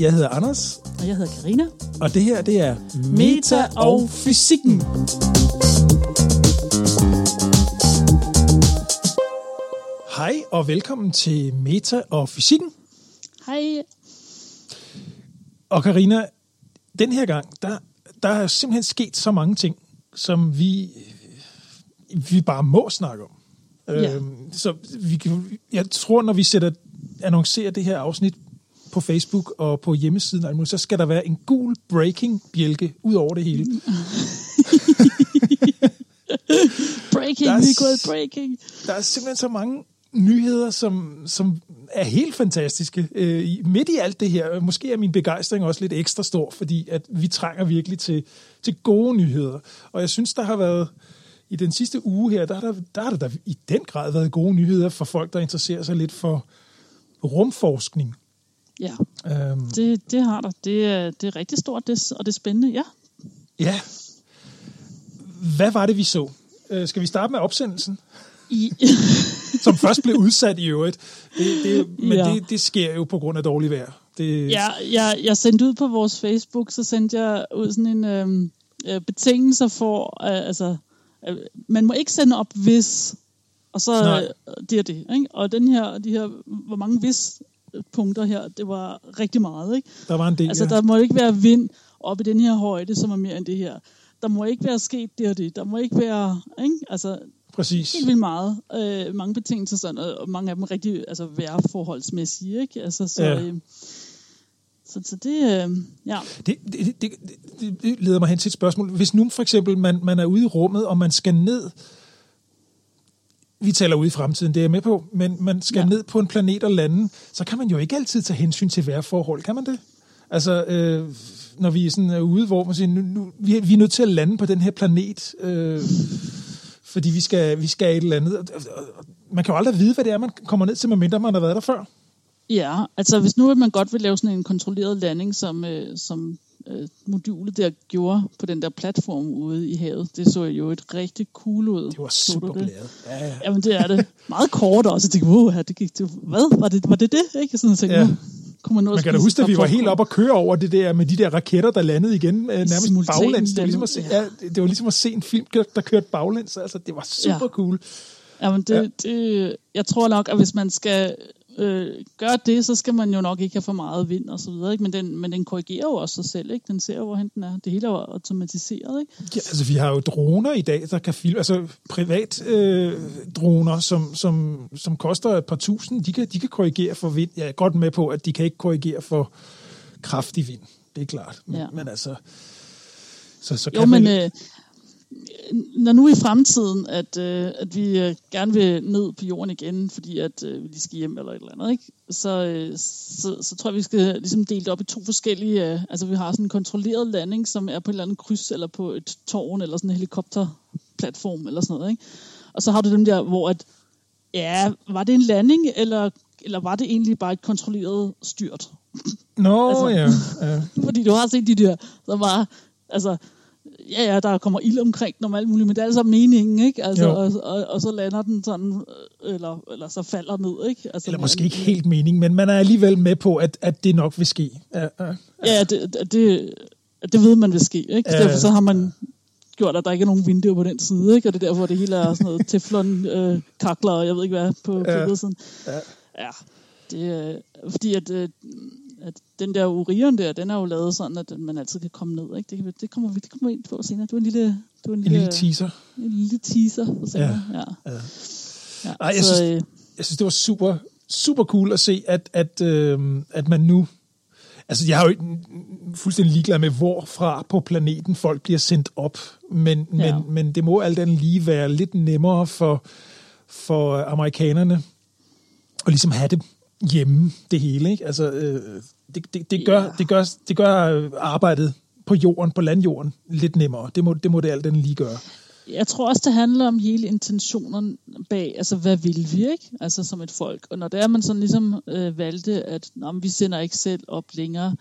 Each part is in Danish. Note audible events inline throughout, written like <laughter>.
Jeg hedder Anders. Og jeg hedder Karina. Og det her, det er Meta og Fysikken. Hej og velkommen til Meta og Fysikken. Hej. Og Karina, den her gang, der, der er simpelthen sket så mange ting, som vi, vi bare må snakke om. Ja. Øhm, så vi, kan- jeg tror, når vi sætter annoncerer det her afsnit på Facebook og på hjemmesiden, og så skal der være en gul breaking-bjælke ud over det hele. <laughs> Breaking, er vi er gået breaking. Der er simpelthen så mange nyheder, som, som er helt fantastiske. Øh, i- midt i alt det her, måske er min begejstring også lidt ekstra stor, fordi at vi trænger virkelig til, til gode nyheder. Og jeg synes, der har været, i den sidste uge her, der har der, der, har der i den grad været gode nyheder for folk, der interesserer sig lidt for rumforskning. Ja, Øhm, det, det har der. Det er, det er rigtig stort, det, og det er spændende. Ja. ja. Hvad var det, vi så? Øh, skal vi starte med opsendelsen? I, <laughs> Som først blev udsat i øvrigt. Det, det, men Ja. det, det sker jo på grund af dårligt vejr. Det, ja, jeg, jeg sendte ud på vores Facebook, så sendte jeg ud sådan en øhm, øh, betingelse for, øh, altså, øh, man må ikke sende op hvis, og så Nej. øh, det er det. Ikke? Og den her, de her, hvor mange hvis punkter her, det var rigtig meget. Ikke? Der var en del, Altså, ja. der må ikke være vind op i den her højde, som er mere end det her. Der må ikke være sket det og det. Der må ikke være, ikke? Altså, Præcis. helt vildt meget. Øh, mange betingelser, sådan, og mange af dem rigtig altså, vejrforholdsmæssige, ikke? Altså, så, Ja. øh, så, så det, øh, ja. Det, det, det, det, det leder mig hen til et spørgsmål. Hvis nu for eksempel man, man er ude i rummet, og man skal ned, vi taler ude i fremtiden, det er jeg med på, men man skal ja. Ned på en planet og lande, så kan man jo ikke altid tage hensyn til vejrforhold, kan man det? Altså, øh, når vi er, sådan, er ude, hvor man siger, nu, nu, vi, er, vi er nødt til at lande på den her planet, øh, fordi vi skal, vi skal et eller andet. Man kan jo aldrig vide, hvad det er, man kommer ned til, medmindre man har været der før. Ja, altså hvis nu at man godt vil lave sådan en kontrolleret landing, som, øh, som øh, modulet der gjorde på den der platform ude i havet, det så jo et rigtig cool ud. Det var super blæret. Ja, ja. Jamen det er det. Meget kort også. Jeg tænkte, wow, det gik, det, hvad? Var det, var det det? Ikke? Sådan, jeg tænkte, Ja. kunne man Man kan da huske, at vi var helt op og køre over det der med de der raketter, der landede igen, øh, nærmest Simultan baglæns. Det var, ligesom at se, ja, det var ligesom at se en film, der kørte baglæns. Altså, det var super Ja. cool. Jamen det, ja. det, jeg tror nok, at hvis man skal øh, gøre det, så skal man jo nok ikke have for meget vind og så videre. Ikke? Men, den, men den korrigerer jo også sig selv. Ikke? Den ser jo, hvorhen den er. Det hele er jo automatiseret. Ikke? Ja, altså, vi har jo droner i dag, der kan filme, altså privat øh, droner, som, som, som koster et par tusind, de kan, de kan korrigere for vind. Jeg er godt med på, at de kan ikke korrigere for kraftig vind. Det er klart. Men, Ja. men altså, så, så kan Jo, men man, øh, når nu i fremtiden, at, øh, at vi øh, gerne vil ned på jorden igen, fordi at øh, vi lige skal hjem eller et eller andet, ikke? Så, øh, så, så tror jeg, vi skal ligesom dele det op i to forskellige... Øh, altså vi har sådan en kontrolleret landing, som er på et eller andet kryds, eller på et tårn, eller sådan en helikopterplatform, eller sådan noget, ikke? Og så har du dem der, hvor at, ja, var det en landing, eller, eller var det egentlig bare et kontrolleret styrt? Nå, <laughs> altså- ja, ja. <laughs> Fordi du har set de der, som var, altså, ja, ja, der kommer ild omkring dem og alt muligt, men det er altså meningen, ikke? Altså, Jo. og, og, og, så lander den sådan, øh, eller, eller så falder ned, ikke? Altså, Eller måske ikke helt mening, men man er alligevel med på, at, at det nok vil ske. Ja, ja. Ja, det, det, det ved man vil ske, ikke? Ja. derfor så har man gjort, at der ikke er nogen vinduer på den side, ikke? Og det er derfor, det hele er sådan noget teflon, øh, kakler, og jeg ved ikke hvad, på, på Ja. ydersiden. Ja. ja. Det er, fordi at, øh, at den der Orion der, den er jo lavet sådan, at man altid kan komme ned, ikke? Det, kan- det kommer vi det kommer ind på senere. Det var en lille, det var en En lille, lille teaser. en lille teaser for senere. Ja. ja. Ja. ja. Ej, jeg så, synes- øh, jeg synes, det var super, super cool at se, at, at, øh, at man nu... Altså, jeg har jo fuldstændig ligeglad med, hvorfra på planeten folk bliver sendt op, men, men, Ja. men det må alt andet lige være lidt nemmere for, for amerikanerne at ligesom have det hjemme, det hele. Ikke? Altså, øh, det, det, det, gør, Ja. det, gør, det gør arbejdet på jorden, på landjorden, lidt nemmere. Det må det, må det alt andet lige gøre. Jeg tror også, det handler om hele intentionen bag, altså hvad vil vi, ikke? Altså som et folk. Og når det er, man sådan ligesom øh, valgte, at nå, vi sender ikke selv op længere,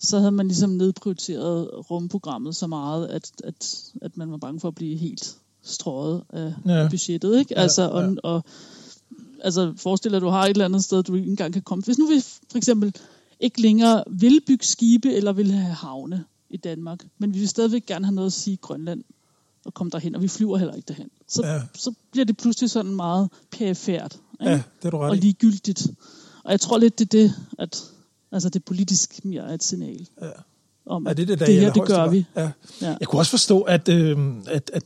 så havde man ligesom nedprioriteret rumprogrammet så meget, at, at, at man var bange for at blive helt strøget af Ja. ja. budgettet, ikke? Altså, ja. og, og altså forestil dig, at du har et eller andet sted, du ikke engang kan komme. Hvis nu vi for eksempel ikke længere vil bygge skibe eller vil have havne i Danmark. Men vi vil stadigvæk gerne have noget at sige i Grønland og komme derhen, og vi flyver heller ikke derhen. Så, Ja. så bliver det pludselig sådan meget perifært ikke? Ja, det er du ret og ligegyldigt. Og jeg tror lidt, det er det, at altså det politisk mere er et signal Ja. om, Ja, det, det, der det her, det gør vi. Ja. Ja. Jeg kunne også forstå, at, øh, at, at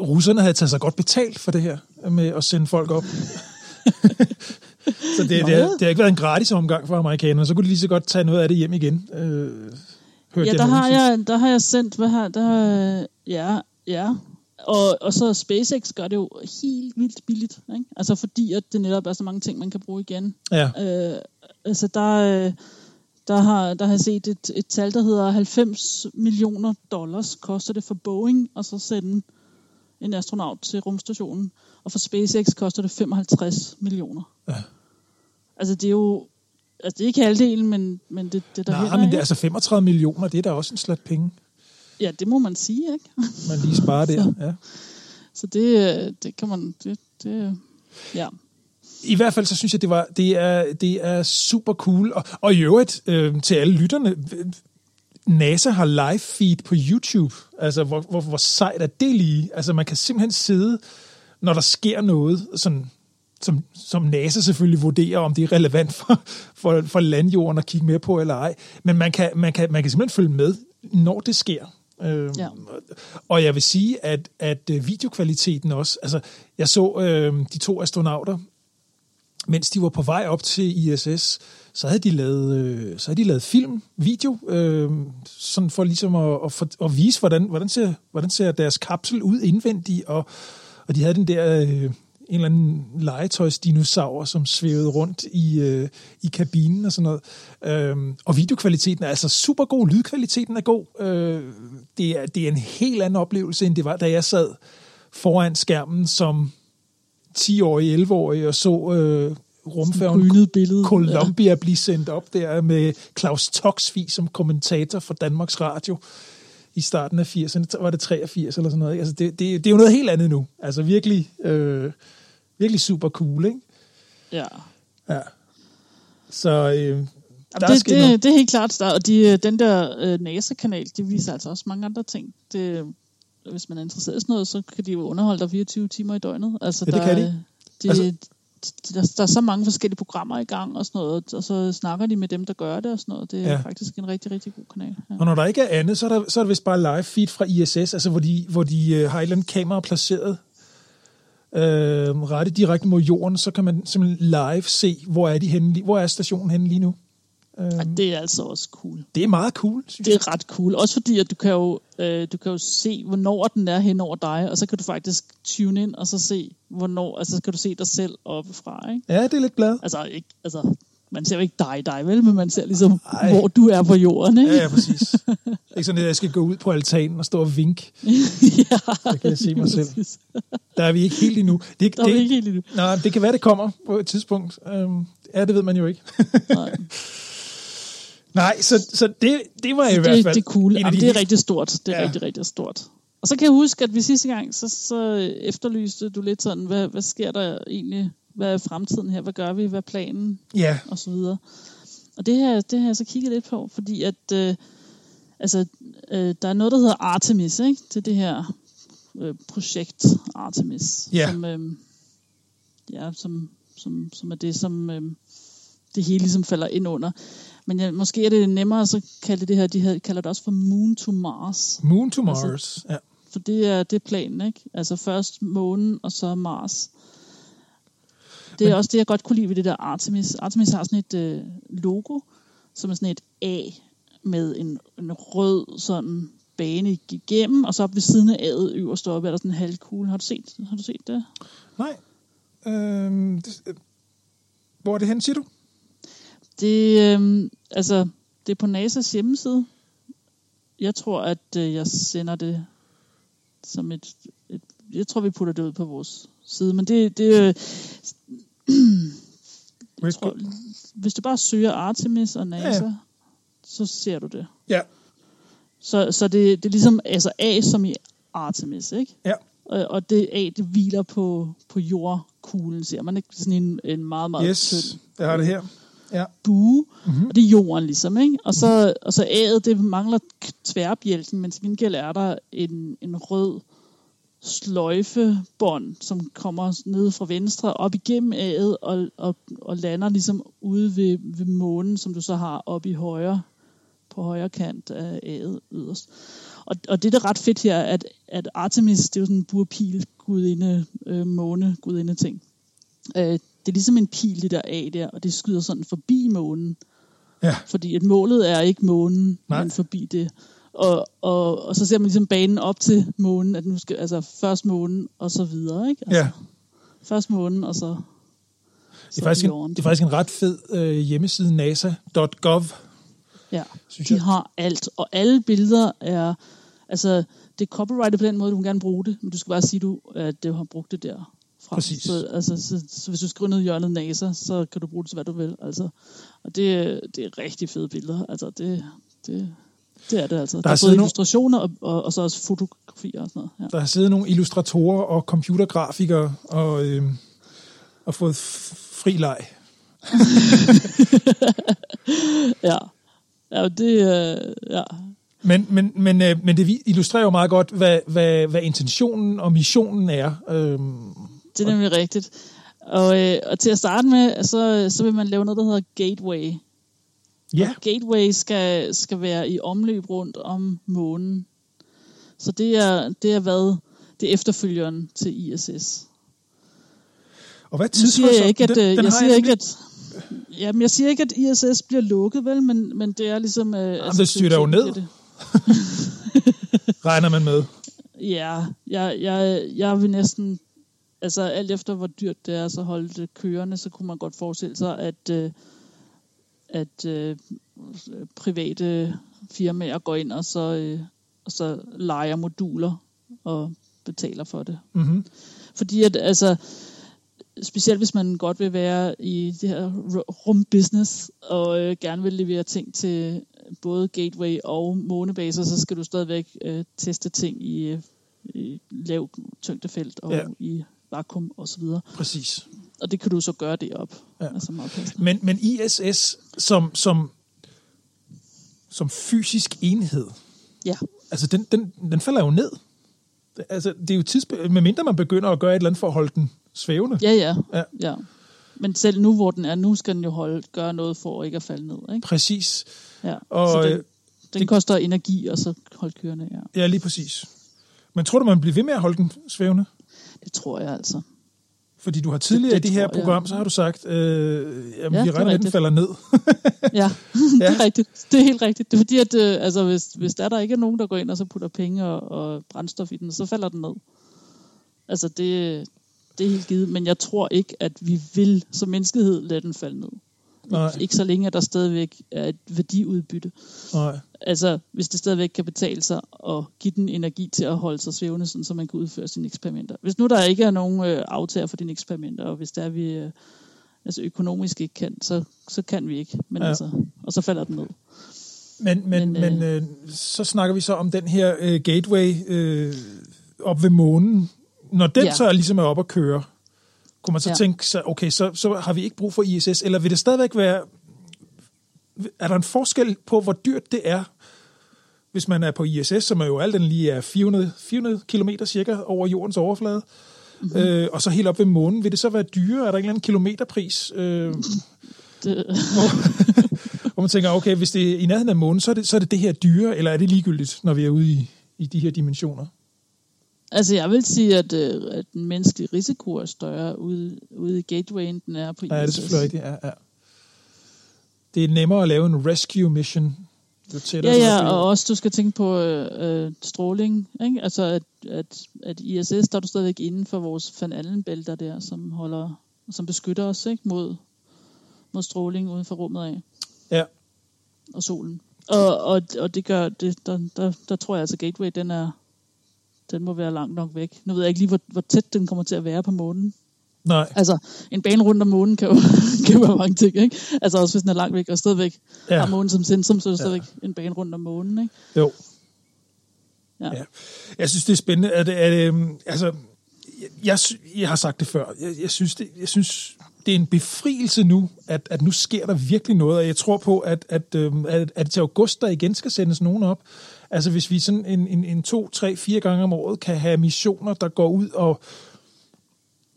russerne havde taget sig godt betalt for det her, med at sende folk op. <laughs> så det, det, har, det har ikke været en gratis omgang for amerikanerne. Så kunne de lige så godt tage noget af det hjem igen. Øh, hørte Ja, der har, jeg, der har jeg sendt, hvad har, der ja, ja. Og, og så SpaceX gør det jo helt vildt billigt, ikke? Altså fordi, at det netop er så mange ting, man kan bruge igen. Ja, Øh, altså der, øh, der, har, der har jeg set et, et tal, der hedder 90 millioner dollars koster det for Boeing, og så sende en astronaut til rumstationen. Og for SpaceX koster det 55 millioner. Ja. Altså det er jo, altså det er ikke halvdelen, men, men det, det der Nej, hænder, men det er altså 35 millioner, det er da også en slat penge, Ja, det må man sige, ikke? <laughs> man lige sparer der. Ja. Så det, det kan man, det, det, ja. I hvert fald så synes jeg, det, var, det, er, det er super cool. Og, og i øvrigt, øh, til alle lytterne, NASA har live feed på YouTube. Altså, hvor, hvor, hvor sejt er det lige? Altså, man kan simpelthen sidde, når der sker noget, sådan, som, som NASA selvfølgelig vurderer, om det er relevant for, for, for landjorden at kigge med på eller ej. Men man kan, man kan, man kan simpelthen følge med, når det sker. Øh, Ja. Og jeg vil sige, at, at øh, videokvaliteten også, altså jeg så øh, de to astronauter, mens de var på vej op til ISS, så havde de lavet, øh, så havde de lavet film, video, øh, sådan for ligesom at, at, for, at vise, hvordan, hvordan, ser, hvordan ser deres kapsel ud indvendigt, og, og de havde den der øh, en eller anden legetøjsdinosaur, som svævede rundt i, øh, i kabinen og sådan noget. Øh, og videokvaliteten er altså super god, lydkvaliteten er god. Øh, det, er, det er en helt anden oplevelse, end det var, da jeg sad foran skærmen som 10-årig, 11-årig og så øh, rumfærgen billede. Columbia ja. blive sendt op der med Claus Toxvig som kommentator for Danmarks Radio i starten af 80'erne. Var det 83 eller sådan noget? Ikke? Altså det, det, det er jo noget helt andet nu. Altså virkelig, øh, virkelig super cool, ikke? Ja. Ja. Så øh, der Jamen, er det, sket noget. det, det er helt klart, der, og de, øh, den der øh, NASA-kanal, de viser altså også mange andre ting. Det, hvis man er interesseret i sådan noget, så kan de jo underholde dig 24 timer i døgnet. Altså, Ja, det der, kan de. de, Altså- altså, der, der er så mange forskellige programmer i gang og sådan noget, og så snakker de med dem, der gør det og sådan noget. Det er Ja. faktisk en rigtig, rigtig god kanal. Ja. Og når der ikke er andet, så er, der, så er det vist bare live feed fra ISS, altså hvor de, hvor de øh, har et eller andet kamera placeret øh, rettet direkte mod jorden, så kan man simpelthen live se, hvor er, de henne, hvor er stationen henne lige nu. Og det er altså også cool. Det er meget cool, synes Det er ret cool. Også fordi, at du kan jo, øh, du kan jo se, hvornår den er hen over dig, og så kan du faktisk tune ind og så se, hvornår, altså så kan du se dig selv oppefra, ikke? Ja, det er lidt glad. Altså, ikke, altså man ser jo ikke dig, dig, vel? Men man ser ligesom, Ej. Hvor du er på jorden, ikke? Ja, ja, præcis. ikke sådan, at jeg skal gå ud på altanen og stå og vinke. <laughs> ja. Så kan jeg se mig selv. Der er vi ikke helt endnu. Det, Der er vi ikke helt endnu. Nej, det kan være, det kommer på et tidspunkt. Øhm, ja, det ved man jo ikke. Nej. <laughs> Nej, så, så det, det var i hvert Det, fald... det er cool. Jamen, de det er rigtig stort. Det er Ja. rigtig, rigtig stort. Og så kan jeg huske, at vi sidste gang, så, så efterlyste du lidt sådan, hvad, hvad sker der egentlig? Hvad er fremtiden her? Hvad gør vi? Hvad er planen? Ja, og så videre. Og det her, det har jeg så kigget lidt på, fordi at øh, altså, øh, der er noget, der hedder Artemis, ikke? Til det her øh, projekt Artemis, Ja. som, øh, ja, som, som, som er det, som øh, det hele ligesom falder ind under. Men ja, måske er det nemmere at så kalde det her, de her, kalder det også for Moon to Mars. Moon to Altså- Mars. Ja. For det er, det er planen, ikke? Altså først månen, og så Mars. Det er Men- også det, jeg godt kunne lide ved det der Artemis. Artemis har sådan et øh, logo, som er sådan et A med en, en rød sådan bane igennem, og så op ved siden af A'et øverst oppe er der sådan en halvkugle. Har du set, har du set det? Nej. Øhm, det, øh, hvor er det hen, siger du? Det, øh, altså, det er på NASA's hjemmeside. Jeg tror, at øh, jeg sender det som et, et... Jeg tror, vi putter det ud på vores side. Men det... det øh, <clears throat> jeg tror, hvis du bare søger Artemis og NASA, Ja, så ser du det. Ja. Så, så det, det er ligesom altså A som i Artemis, ikke? Ja. Og, og det A, det hviler på, på jordkuglen, ser man ikke? Sådan en, en meget, meget Yes, tynd jeg har det her. Ja. bue, mm-hmm. og det er jorden ligesom, ikke? Og så, og så æget, det mangler tværbjælken, men til gengæld er der en, en rød sløjfebånd, som kommer ned fra venstre op igennem æget og, og, og lander ligesom ude ved, ved månen, som du så har oppe i højre, på højre kant af æget yderst. Og, og det, der er ret fedt her, at, at Artemis, det er jo sådan en burpil, gudinde, øh, måne, gudinde ting. Øh, det er ligesom en pil, det der A der, og det skyder sådan forbi månen. Ja. Fordi at målet er ikke månen, Nej. men forbi det. Og, og, og så ser man ligesom banen op til månen, at nu skal, altså først månen, og så videre, ikke? Altså, ja. Først månen, og så, Det så er, faktisk en, jorden. det er faktisk en ret fed øh, hjemmeside, nasa.gov. Ja, Synes de jeg. har alt, og alle billeder er, altså, det er copyrightet på den måde, du må gerne bruge det, men du skal bare sige, du, at du har brugt det der. Fra. Præcis. Så, altså, så, så, hvis du skriver ned i hjørnet NASA, så kan du bruge det til, hvad du vil. Altså. Og det, det er rigtig fede billeder. Altså, det, det, det er det altså. Der, har er både illustrationer og, og, og, så også fotografier og sådan noget. Ja. Der har siddet nogle illustratorer og computergrafikere og, øh, og fået fri leg. <laughs> ja. Ja, det, øh, ja. Men, men, men, øh, men det illustrerer jo meget godt, hvad, hvad, hvad intentionen og missionen er. Øhm, Det er nemlig rigtigt. Og, øh, og til at starte med, så, så vil man lave noget, der hedder Gateway. ja, Og Gateway skal, skal være i omløb rundt om månen. Så det er, det er hvad? Det er efterfølgeren til ISS. og hvad siger tidshorisont? jeg ikke, at, den, øh, den jeg siger ikke, at Jamen, jeg siger ikke, at ISS bliver lukket, vel, men, men det er ligesom... Øh, Jamen, det styrter jo ned. Det. <laughs> regner man med. Ja, jeg, jeg, jeg vil næsten... Altså, alt efter hvor dyrt det er, så holde det kørende, så kunne man godt forestille sig, at, øh, at øh, private firmaer går ind og så, øh, og så leger moduler og betaler for det. Mm-hmm. Fordi at, altså, specielt hvis man godt vil være i det her ru- rumbusiness, og øh, gerne vil levere ting til både gateway og månebaser, så skal du stadigvæk øh, teste ting i, øh, i lav tyngdefelt og ja. i vakuum og så videre. Præcis. Og det kan du så gøre det op. Ja. Altså. Men, men ISS som, som, som fysisk enhed, Ja, altså den, den, den falder jo ned. Det- Altså, det er jo tidsbe- medmindre man begynder at gøre et eller andet for at holde den svævende. ja, ja. Ja. ja. Men selv nu, hvor den er nu, skal den jo holde, gøre noget for ikke at falde ned. Ikke? Præcis. Ja. Og, så den, den koster energi, og så holde kørende, ja. Ja, lige præcis. Men tror du, man bliver ved med at holde den svævende? Det tror jeg altså. Fordi du har tidligere Det- det i det her tror jeg. program, så har du sagt, øh, jamen, Ja, vi er regner med, den falder ned. <laughs> Ja, <laughs> Ja. det er rigtigt. Det er helt rigtigt. Det er fordi, at øh, altså, hvis, hvis der, der ikke er nogen, der går ind og så putter penge og, og brændstof i den, så falder den ned. Altså, det, det er helt givet. Men jeg tror ikke, at vi vil som menneskehed lade den falde ned. Nej. Ikke, ikke så længe, at der stadigvæk er et værdiudbytte. Nej. Altså, hvis det stadigvæk kan betale sig at give den energi til at holde sig svævende, sådan, så man kan udføre sine eksperimenter. Hvis nu der ikke er nogen øh, aftager for dine eksperimenter, og hvis der er vi øh, altså økonomisk ikke kan, så, så kan vi ikke. Men Ja. altså, og så falder den ned. Men, men, men, Men, men øh, så snakker vi så om den her øh, gateway øh, op ved månen. Når den ja. Så er ligesom er op at køre, kunne man så ja. Tænke, så, okay, så, så har vi ikke brug for ISS, eller vil det stadigvæk være... Er der en forskel på, hvor dyrt det er, hvis man er på ISS, som er jo alt den lige er 400, 400 km cirka over jordens overflade, mm-hmm. øh, og så helt op ved månen, vil det så være dyrere? Er der en eller anden kilometerpris? Øh, Det, hvor man tænker, okay, hvis det er i nærheden af månen, så er det så er det, det her dyre, eller er det ligegyldigt, når vi er ude i, i de her dimensioner? Altså, jeg vil sige, at, øh, at den menneskelige risiko er større ude, ude i Gateway, end den er på ISS. Ja, det er selvfølgelig rigtigt. Ja, ja. Det er nemmere at lave en rescue mission. Jo tættere Ja, ja, og også du skal tænke på øh, øh, stråling. Ikke? Altså, at, at, at ISS, der er du stadigvæk inden for vores Van Allen-bælter der, som, holder, som beskytter os ikke? Mod, mod stråling uden for rummet af Ja, og solen. Og, og, og det gør, det, der, der, der tror jeg altså, Gateway, den er den må være langt nok væk. Nu ved jeg ikke lige, hvor, hvor tæt den kommer til at være på månen. nej. Altså, en bane rundt om månen kan jo, <laughs> kan jo være mange ting, ikke? Altså også hvis den er langt væk og stadigvæk Ja. ja. har månen som centrum, så er det Ja. stadigvæk en bane rundt om månen, ikke? Jo. Ja. Ja. Jeg synes, det er spændende. At, at, øhm, altså, jeg, jeg har sagt det før. Jeg, jeg, synes, det, jeg synes, det er en befrielse nu, at, at nu sker der virkelig noget, og jeg tror på, at, at, øhm, at, at til august der igen skal sendes nogen op. Altså hvis vi sådan en, en, en to, tre, fire gange om året kan have missioner, der går ud og,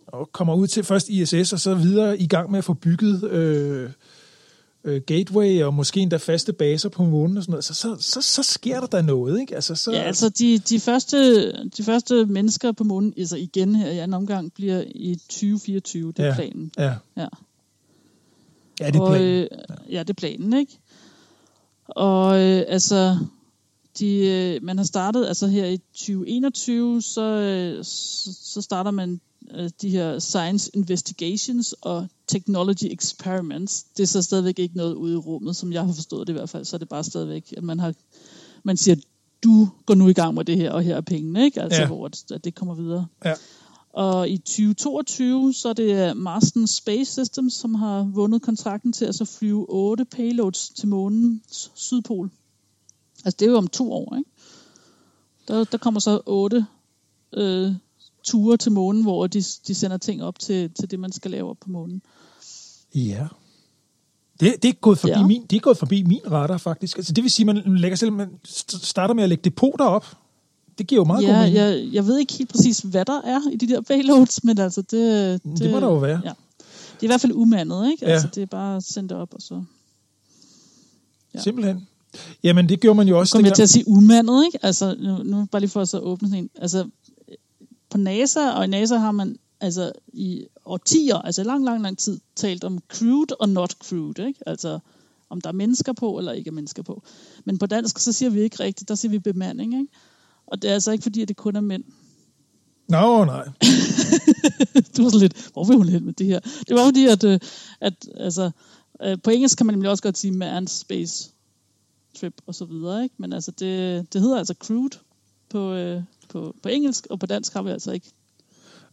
og kommer ud til først ISS, og så videre i gang med at få bygget øh, øh, gateway og måske endda faste baser på månen og sådan noget, så, så, så, så sker der da noget, ikke? Altså, så, ja, altså de, de, første, de første mennesker på månen, altså igen her i anden omgang, bliver i 2024, det er ja, planen. Ja. ja. Ja, det er og, planen. Øh, ja, det er planen, ikke? Og øh, altså, de, øh, man har startet, altså her i 2021, så, øh, så, så starter man øh, de her science investigations og technology experiments. Det er så stadigvæk ikke noget ude i rummet, som jeg har forstået det i hvert fald. Så er det bare stadigvæk, at man har, man siger, du går nu i gang med det her, og her er pengene, ikke? Altså, Ja. hvor at det kommer videre. Ja. Og i 2022, så er det Marsden Space Systems, som har vundet kontrakten til at så flyve otte payloads til månens sydpol. Altså det er jo om to år, ikke? Der, der kommer så otte øh, ture til månen, hvor de, de sender ting op til, til det, man skal lave op på månen. Ja. Det, det, er gået forbi Ja. min, det er gået forbi min radar, faktisk. Altså, det vil sige, at man, lægger selv, man st- starter med at lægge depoter op. Det giver jo meget god Ja, mening. jeg, jeg ved ikke helt præcis, hvad der er i de der payloads, men altså det... Det, det må der jo være. Ja. Det er i hvert fald umandet, ikke? Ja. Altså det er bare det op, og så... ja. Simpelthen. Jamen, det gjorde man jo også Kom jeg til at sige umandet, ikke? Altså, nu, nu bare lige for at så åbne sådan en. Altså, på NASA, og i NASA har man altså i årtier, altså lang, lang, lang tid, talt om crewed og not crewed, ikke? Altså, om der er mennesker på, eller ikke er mennesker på. Men på dansk, så siger vi ikke rigtigt, der siger vi bemanding, ikke? Og det er altså ikke fordi, at det kun er mænd. Nå, nej. <laughs> du var sådan lidt, hvor vil hun hen med det her? Det var fordi, at, øh, at altså, øh, på engelsk kan man nemlig også godt sige manned space trip og så videre, ikke? Men altså, det, det hedder altså crewed på, øh, på, på engelsk, og på dansk har vi altså ikke.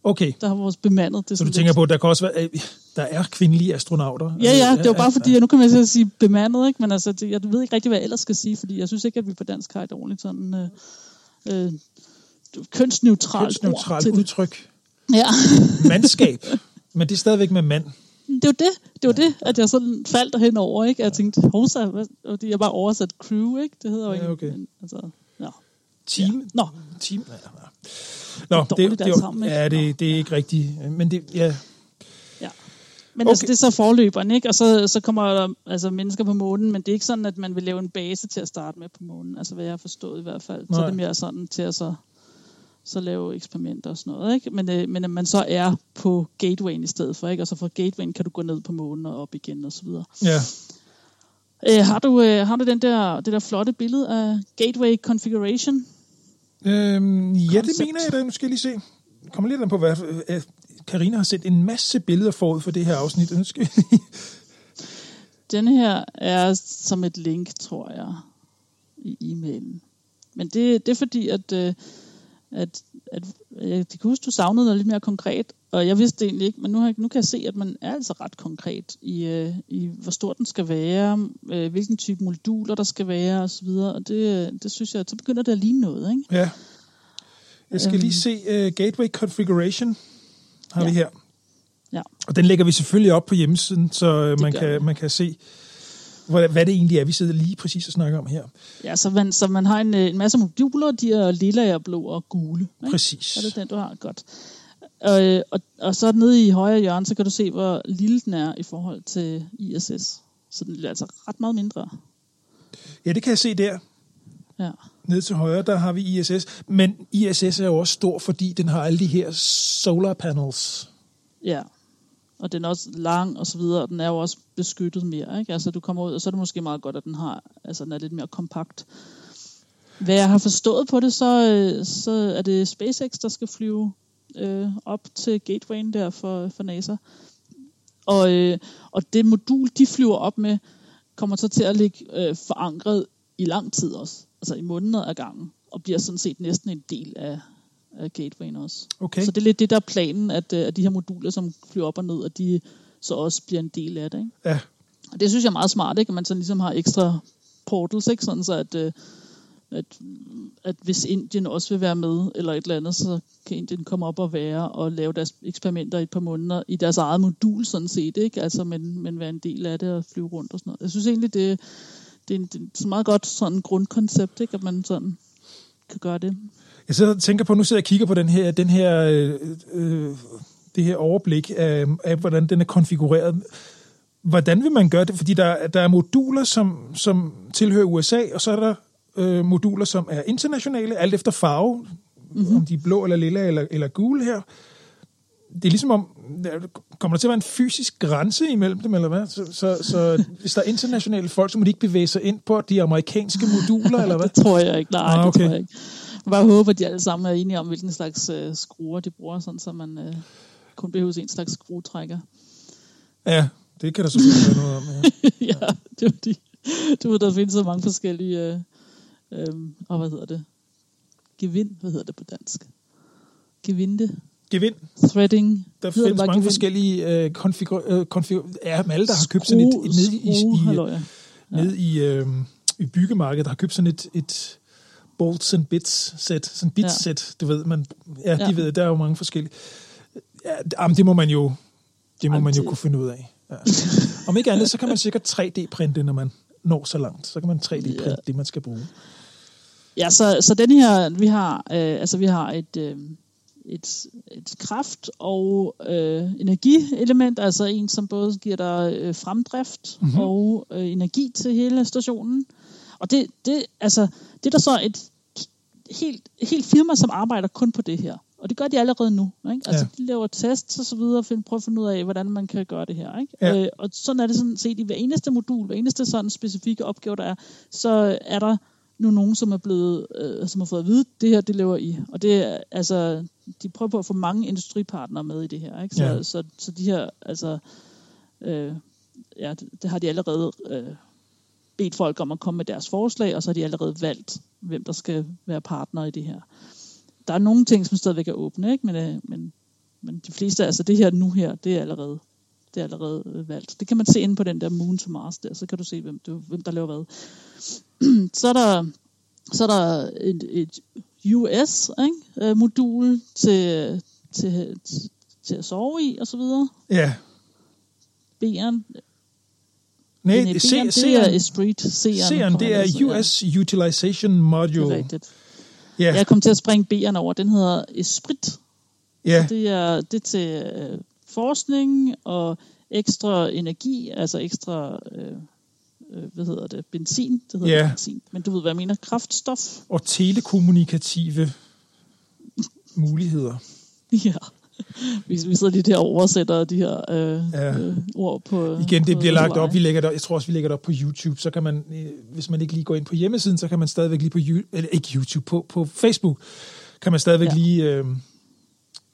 Okay, Der har vores bemandet. Det så du tænker lidt, på, at der kan også være, øh, der er kvindelige astronauter. Ja, ja, det var bare fordi, at nu kan man så sige bemandet, ikke? Men altså, det, jeg ved ikke rigtig, hvad jeg ellers skal sige, fordi jeg synes ikke, at vi på dansk har et ordentligt sådan øh, øh, kønsneutralt, ord Kønsneutralt det. udtryk. Ja. Mandskab. <laughs> Men det er stadigvæk med mand. Det var det, det var det, at jeg sådan faldt derhen over, ikke? Jeg tænkte, og det er bare oversat crew, ikke? Det hedder jo Ja, ikke, okay. men, altså, ja. Team. Ja. Nå. Team. Ja, ja. Nå, det, det, det, sammen, ikke? ja, det, det er ikke rigtigt. Men det, ja, ja. Men Okay. okay. altså, det er så forløberen, ikke? Og så, så kommer der altså, mennesker på månen, men det er ikke sådan, at man vil lave en base til at starte med på månen, altså hvad jeg har forstået i hvert fald. Så Nej. er det mere sådan til at så, så lave eksperimenter og sådan noget, ikke? Men, øh, men at man så er på gatewayen i stedet for, ikke? Og så fra gatewayen kan du gå ned på månen og op igen og så videre. ja. Øh, har, du, øh, har du den der, det der flotte billede af gateway configuration? Øhm, ja, det Concept. mener jeg da. Nu skal jeg lige se. Jeg kommer lidt an på, hvad... øh, Karina har sendt en masse billeder forud for det her afsnit. Nu skal vi lige... <laughs> Den her er som et link, tror jeg, i e-mailen. Men det, det er fordi, at, øh, at, at jeg kan huske, du savnede noget lidt mere konkret, og jeg vidste det egentlig ikke, men nu, har, nu kan jeg se, at man er altså ret konkret i, øh, i hvor stor den skal være, øh, hvilken type moduler der skal være osv., og det, det synes jeg, så begynder det at ligne noget, ikke? Ja. Jeg skal Øhm. lige se uh, Gateway Configuration. Har vi Ja. her. Ja. Og den lægger vi selvfølgelig op på hjemmesiden, så øh, man kan, vi. man kan se, hvad, hvad det egentlig er, vi sidder lige præcis og snakker om her. Ja, så man, så man har en, øh, en masse moduler, de er lilla, og blå og gule. Ikke? Præcis. Er det den, du har? Godt. Og, øh, og, og så nede i højre hjørne, så kan du se, hvor lille den er i forhold til ISS. Så den er altså ret meget mindre. Ja, det kan jeg se der. Ja. Nede til højre, der har vi ISS. Men ISS er jo også stor, fordi den har alle de her solar panels. ja. Og den er også lang og så videre, og den er jo også beskyttet mere. Ikke? Altså du kommer ud, og så er det måske meget godt, at den har, altså den er lidt mere kompakt. Hvad jeg har forstået på det, så, øh, så er det SpaceX, der skal flyve øh, op til gatewayen der for, for NASA. Og, øh, og det modul, de flyver op med, kommer så til at ligge øh, forankret i lang tid også. Altså i måneder af gangen. Og bliver sådan set næsten en del af, af gatewayen også. Okay. Så det er lidt det, der er planen, at, øh, at de her moduler, som flyver op og ned, at de så også bliver en del af det. Ikke? Ja, Og det synes jeg er meget smart, ikke? at man sådan ligesom har ekstra portals, ikke? sådan så at, øh, at, at hvis Indien også vil være med, eller et eller andet, så kan Indien komme op og være og lave deres eksperimenter i et par måneder i deres eget modul, sådan set, ikke? Altså, men, men være en del af det og flyve rundt og sådan noget. Jeg synes egentlig, det, det er, en, det er et meget godt sådan grundkoncept, ikke? At man sådan kan gøre det. Jeg sidder og tænker på, nu sidder jeg og kigger på den her, den her, øh, øh, det her overblik af, af, hvordan den er konfigureret. Hvordan vil man gøre det? Fordi der, der er moduler, som, som tilhører USA, og så er der øh, moduler, som er internationale, alt efter farve, mm-hmm. om de er blå eller lilla eller, eller gule her. Det er ligesom om, kommer der til at være en fysisk grænse imellem dem, eller hvad? Så, så, så hvis der er internationale folk, så må de ikke bevæge sig ind på de amerikanske moduler, eller hvad? <laughs> det tror jeg ikke, nej, ah, okay. det tror jeg ikke. Jeg bare håber, at de alle sammen er enige om, hvilken slags øh, skruer de bruger, sådan, så man øh, kun behøver en slags skruetrækker. Ja, det kan der selvfølgelig være noget om, ja. <laughs> ja, det er fordi, du ved, der findes så mange forskellige, øh, øh, og hvad hedder det? Gevind, hvad hedder det på dansk? Gevinde? Gevind. Threading. Der findes mange gevind? forskellige øh, konfigur... Øh, konfigur ja, alle, der har købt sådan et, et nede i, i, ja. nede i, øh, i byggemarkedet, der har købt sådan et, et bolts and bits sæt, sådan bits ja. sæt, du ved, man, ja, ja, de ved, der er jo mange forskellige. Ja, jamen, det må man jo, det må Jamen, man jo det... kunne finde ud af. Ja. <laughs> Om ikke andet, så kan man sikkert 3D-printe, når man når så langt. Så kan man 3D-printe ja. det, man skal bruge. Ja, så, så den her, vi har, øh, altså vi har et, øh, et, et kraft- og øh, energielement, altså en, som både giver dig øh, fremdrift mm-hmm. og øh, energi til hele stationen. Og det, det, altså, det er der så et helt, helt firma, som arbejder kun på det her. Og det gør de allerede nu. Ikke? Altså, ja. de laver tests og så videre, og prøver at finde ud af, hvordan man kan gøre det her. Ikke? Ja. Øh, og sådan er det sådan set i hver eneste modul, hver eneste sådan specifikke opgave, der er, så er der nu nogen, som er blevet, øh, som har fået at vide, det her, det lever I. Og det er, altså, de prøver på at få mange industripartnere med i det her. Ikke? Så, ja. så, så, så de her, altså, øh, ja, det, det har de allerede øh, bedt folk om at komme med deres forslag, og så har de allerede valgt, hvem der skal være partner i det her. Der er nogle ting, som stadigvæk er åbne, ikke? Men, øh, men, men de fleste, altså det her nu her, det er allerede det er allerede øh, valgt. Det kan man se inde på den der Moon to Mars der, så kan du se, hvem, du, hvem der laver hvad. <clears throat> så er der, så er der et, et US-modul ikke? til, til, til, til at sove i, og så videre. Ja. B'eren, Nej, det, se, det er Esprit. C'eren, det er US ja. Utilization Module. Det er rigtigt. Ja. Jeg kom til at springe B'eren over. Den hedder Esprit. Ja. det er, det er til øh, forskning og ekstra energi, altså ekstra, øh, øh, hvad hedder det, benzin, det hedder ja. benzin, men du ved, hvad jeg mener, kraftstof. Og telekommunikative muligheder. <laughs> Ja. <laughs> Vi, vi sidder lige der og oversætter de her øh, ja. øh, ord på Igen, det på bliver lagt op. Vi lægger det, jeg tror også, vi lægger det op på YouTube. Så kan man, øh, hvis man ikke lige går ind på hjemmesiden, så kan man stadigvæk lige på, eller ikke YouTube, på, på Facebook, kan man stadigvæk ja. lige øh,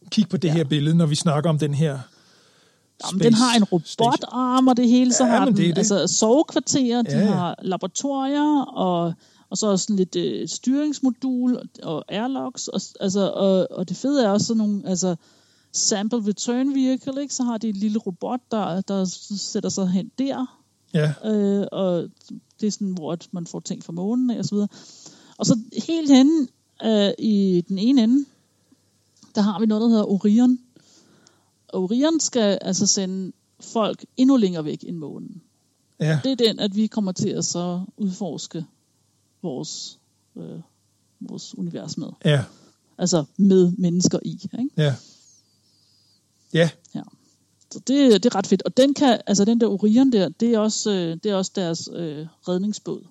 kigge på det ja. her billede, når vi snakker om den her Jamen, den har en robotarm og det hele, så ja, har den det det. altså sovekvarterer, ja, de har laboratorier, og, og så sådan lidt øh, styringsmodul og airlocks, og, altså, og, og det fede er også sådan nogle, altså sample return vehicle, ikke? så har de en lille robot, der, der sætter sig hen der, ja. øh, og det er sådan, hvor man får ting fra månen og så videre. Og så helt henne øh, i den ene ende, der har vi noget, der hedder Orion, Orion skal altså sende folk endnu længere væk end månen. Ja. Det er den, at vi kommer til at så udforske vores, øh, vores univers med. Ja. Altså med mennesker i. Ikke? Ja. Ja. ja. Så det, det er ret fedt. Og den kan, altså den der Orion der, det er også, øh, det er også deres øh, redningsbåd.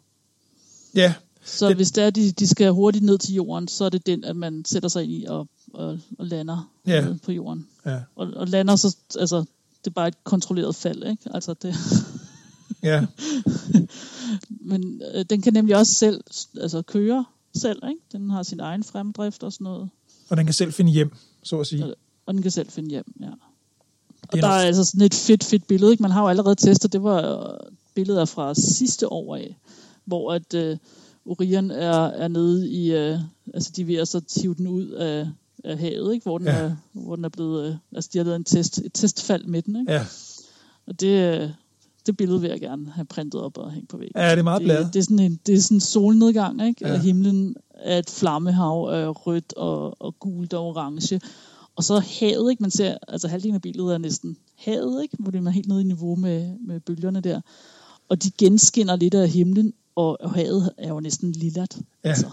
Ja. Så det... hvis det er, de, de skal hurtigt ned til jorden, så er det den, at man sætter sig ind i og og, og lander ja. på jorden. Ja. Og, og lander så, altså, det er bare et kontrolleret fald, ikke? Altså det... <laughs> ja. <laughs> Men øh, den kan nemlig også selv, altså køre selv, ikke? Den har sin egen fremdrift og sådan noget. Og den kan selv finde hjem, så at sige. Og, den kan selv finde hjem, ja. Og der er altså sådan et fedt, fedt billede, ikke? Man har jo allerede testet, det var billeder fra sidste år af, hvor at øh, Orion er, er nede i, øh, altså de ved at så tive den ud af, af havet, ikke? Hvor, den ja. er, hvor den er blevet, øh, altså de har lavet en test, et testfald med den, ikke? Ja. Og det, det det billede vil jeg gerne have printet op og hængt på væggen. Ja, det er meget bladet. Det, det, er sådan en, det er sådan en solnedgang, ikke? Ja. Ja. Himlen er et flammehav af rødt og, og gult og orange. Og så havet, ikke? Man ser, altså halvdelen af billedet er næsten havet, ikke? Hvor det er helt nede i niveau med, med bølgerne der. Og de genskinner lidt af himlen, og, og havet er jo næsten lillat. Ja. Altså,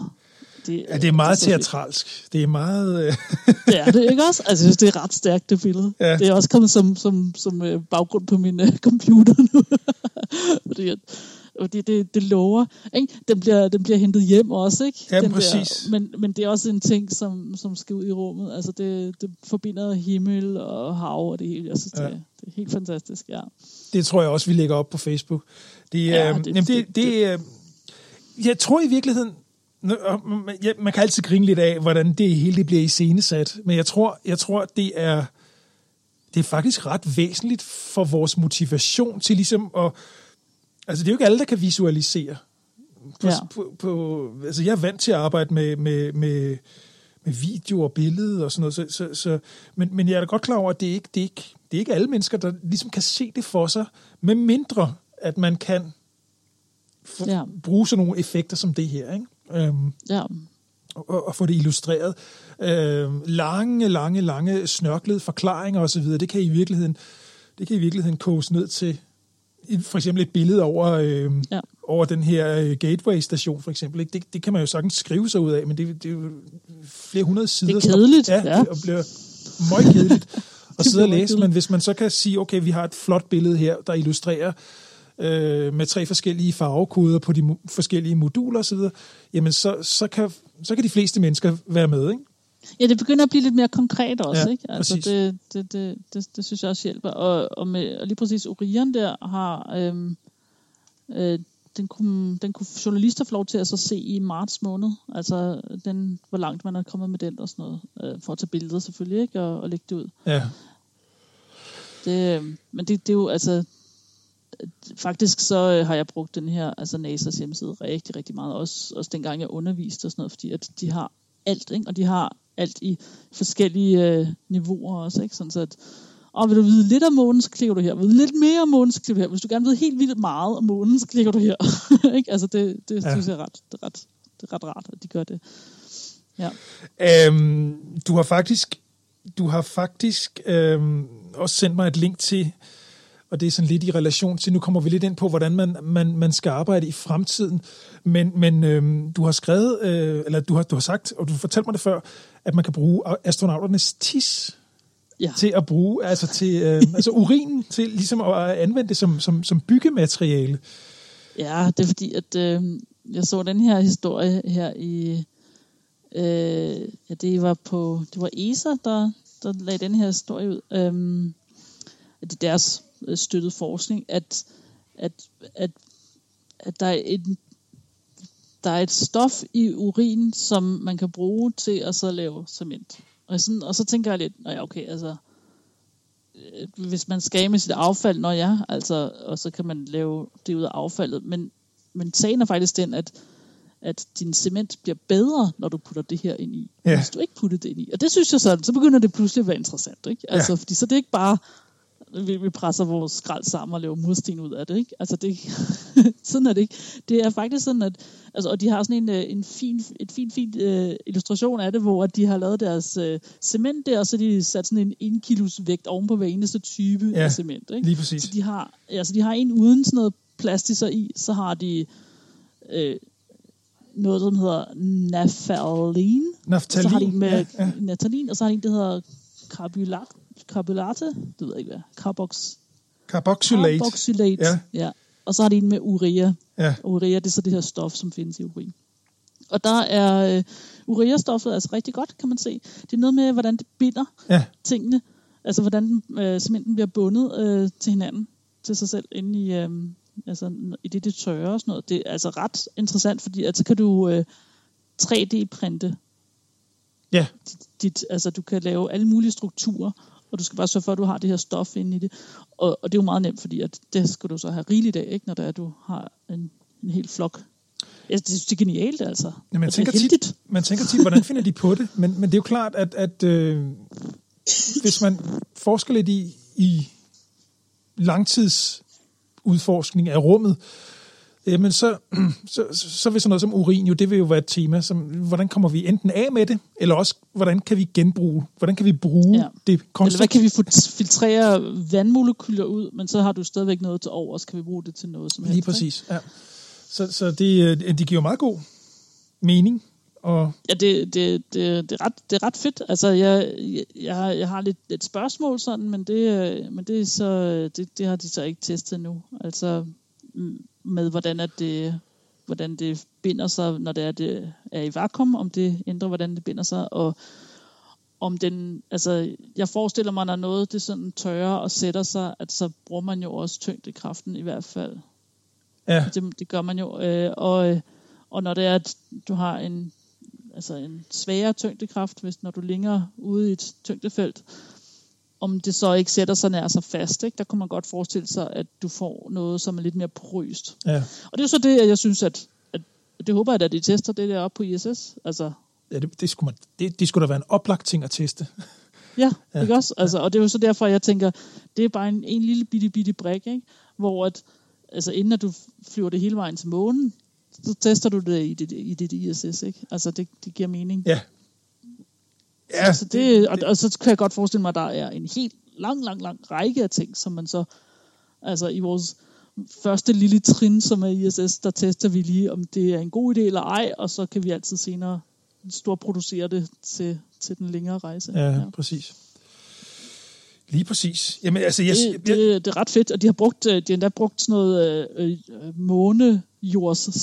det, Ja, det er meget teatralsk. Det er meget... Øh, <laughs> Det er det, ikke også? Altså, jeg synes, det er ret stærkt, det billede. Ja. Det er også kommet som, som, som øh, baggrund på min øh, computer nu. <laughs> fordi at, fordi det, det lover. Ikke? Den, bliver, den bliver hentet hjem også, ikke? Ja, den præcis. Bliver, men, men det er også en ting, som, som skal ud i rummet. Altså, det, det forbinder himmel og hav og det hele. Jeg synes, Ja. det, det er helt fantastisk, ja. det tror jeg også, vi lægger op på Facebook. Det, Ja, øh, det- jamen, det, det- det, øh, jeg tror i virkeligheden... Ja, man kan altid grine lidt af, hvordan det hele det bliver iscenesat, men jeg tror, jeg tror det er det er faktisk ret væsentligt for vores motivation til ligesom at... Altså, det er jo ikke alle, der kan visualisere. På, Ja. på, på, altså, jeg er vant til at arbejde med, med, med, med video og billede og sådan noget, så, så, så, men, men jeg er da godt klar over, at det er ikke, det er ikke, det er ikke alle mennesker, der ligesom kan se det for sig, med mindre at man kan f- Ja. bruge sådan nogle effekter som det her, ikke? Øhm, ja. og, og få det illustreret. Øh, lange, lange, lange snørklede forklaringer osv., det kan i virkeligheden, det kan i virkeligheden koges ned til for eksempel et billede over, øh, ja. Over den her øh, Gateway-station, for eksempel. Ikke? Det, det kan man jo sagtens skrive sig ud af, men det, det er jo flere hundrede sider. som- kedeligt, Ja, ja. og bliver meget kedeligt at <laughs> sidde og læse, men hvis man så kan sige, okay, vi har et flot billede her, der illustrerer øh, med tre forskellige farvekoder på de mo- forskellige moduler osv., jamen så, så, kan, så kan de fleste mennesker være med, ikke? Ja, det begynder at blive lidt mere konkret også, Ja, ikke? Altså, præcis. det, det, det, det, det synes jeg også hjælper. Og, og, med, og lige præcis Orion der har... Øhm, øh, den kunne, den kunne journalister få lov til at så se i marts måned. Altså, den, hvor langt man er kommet med den og sådan noget. Øh, for at tage billeder selvfølgelig, ikke? Og, og lægge det ud. Ja, Det, øh, men det, det er jo altså... Faktisk så øh, har jeg brugt den her, altså NASA's hjemmeside, rigtig, rigtig meget. Også, også dengang jeg underviste og sådan noget, fordi at de har alt, ikke? og de har alt i forskellige øh, niveauer også, ikke? Sådan så at, og vil du vide lidt om månen, så klikker du her. Vil du lidt mere om månen, så klikker du her. Hvis du gerne vil vide helt vildt meget om månen, så klikker du her. <laughs> ikke? Altså det, det ja. synes jeg er ret, det er ret, det er ret rart, at de gør det. Ja. Øhm, du har faktisk, du har faktisk øhm, også sendt mig et link til, og det er sådan lidt i relation til, nu kommer vi lidt ind på, hvordan man, man, man skal arbejde i fremtiden, men, men øhm, du har skrevet, øh, eller du har, du har sagt, og du fortalte mig det før, at man kan bruge astronauternes tis Ja. til at bruge, altså til, øh, <laughs> altså urinen, til ligesom at anvende det som, som, som byggemateriale. Ja, det er fordi, at øh, jeg så den her historie her i... Øh, ja, det var på... Det var ESA, der, der lagde den her historie ud. Øh, at det er deres øh, støttede forskning, at, at, at, at der er et der er et stof i urin, som man kan bruge til at så lave cement. Og, sådan, og så tænker jeg lidt, ja, okay, altså, øh, hvis man skal med sit affald, når ja, altså, og så kan man lave det ud af affaldet. Men, men sagen er faktisk den, at, at din cement bliver bedre, når du putter det her ind i, Ja. hvis du ikke putter det ind i. Og det synes jeg sådan, så begynder det pludselig at være interessant. Ikke? Altså, ja. fordi så det er ikke bare, vi, vi presser vores skrald sammen og laver mursten ud af det. Ikke? Altså det, <laughs> sådan er det ikke. Det er faktisk sådan, at altså, og de har sådan en, øh, en fin, et fint, fint uh, illustration af det, hvor at de har lavet deres uh, cement der, og så de sat sådan en 1 kilos vægt oven på hver eneste type Ja, af cement. Ikke? Lige præcis. Så de har, altså de har en uden sådan noget plastisser i, så har de øh, noget, som hedder naphthalene. Naftalin. Så har de med ja, ja. natalin, og så har de en, der hedder carbolat, carbulate, det ved jeg ikke hvad, carbox, Carboxylate. carboxylate. Ja. ja. Og så har de en med urea. Ja. Urea, det er så det her stof, som findes i urin. Og der er øh, urea-stoffet altså rigtig godt, kan man se. Det er noget med, hvordan det binder Ja. tingene. Altså, hvordan øh, cementen bliver bundet øh, til hinanden, til sig selv, inde i, øh, altså, i det, det tørre og sådan noget. Det er altså ret interessant, fordi at så kan du øh, 3D-printe Ja. dit, dit, altså du kan lave alle mulige strukturer, og du skal bare sørge for, at du har det her stof inde i det. Og, og det er jo meget nemt, fordi at det skal du så have rigeligt af, ikke, når det er, du har en, en hel flok. Jeg synes, det er genialt, altså. Ja, man, Og tænker er tit, man tænker tit, hvordan finder de på det? Men, men det er jo klart, at, at øh, hvis man forsker lidt i, i langtids udforskning af rummet, jamen <clears throat> så, så, så vil sådan noget som urin jo, det vil jo være et tema, som, hvordan kommer vi enten af med det, eller også, hvordan kan vi genbruge, hvordan kan vi bruge ja. det Eller hvad kan vi filtrere vandmolekyler ud, men så har du stadigvæk noget til over, så kan vi bruge det til noget som helst. Lige præcis, ja. Så, så det, øh, det giver meget god mening. Og ja, det, det, det, det, er ret, det er ret fedt. Altså, jeg, jeg, jeg har lidt et spørgsmål sådan, men det, øh, men det, er så, det, det har de så ikke testet nu. Altså, med hvordan at det, hvordan det binder sig, når det er, det er i vakuum, om det ændrer, hvordan det binder sig, og om den, altså, jeg forestiller mig, når noget det sådan tørrer og sætter sig, at så bruger man jo også tyngdekraften i hvert fald. Ja. Det, det gør man jo, øh, og, og når det er, at du har en, altså en sværere tyngdekraft, hvis når du ligger ude i et tyngdefelt, om det så ikke sætter sig nær så fast. Ikke? Der kunne man godt forestille sig, at du får noget, som er lidt mere porøst. Ja. Og det er så det, jeg synes, at, at det håber jeg, at de tester det der op på ISS. Altså, ja, det, det, skulle man, det, det skulle da være en oplagt ting at teste. Ja, <laughs> ja. ikke også? Altså, og det er jo så derfor, jeg tænker, det er bare en, en lille bitte, bitte brik, ikke? hvor at, altså, inden at du flyver det hele vejen til månen, så tester du det i det, i det ISS, ikke? Altså, det, det giver mening. Ja, Ja, så det, og, og så kan jeg godt forestille mig, at der er en helt lang, lang, lang række af ting, som man så, altså i vores første lille trin, som er ISS, der tester vi lige, om det er en god idé eller ej, og så kan vi altid senere storproducere det til, til den længere rejse. Ja, ja. præcis. Lige præcis. Jamen, altså, jeg, det, det, det er ret fedt, og de har brugt, øh, de har endda brugt sådan noget øh, øh, månejords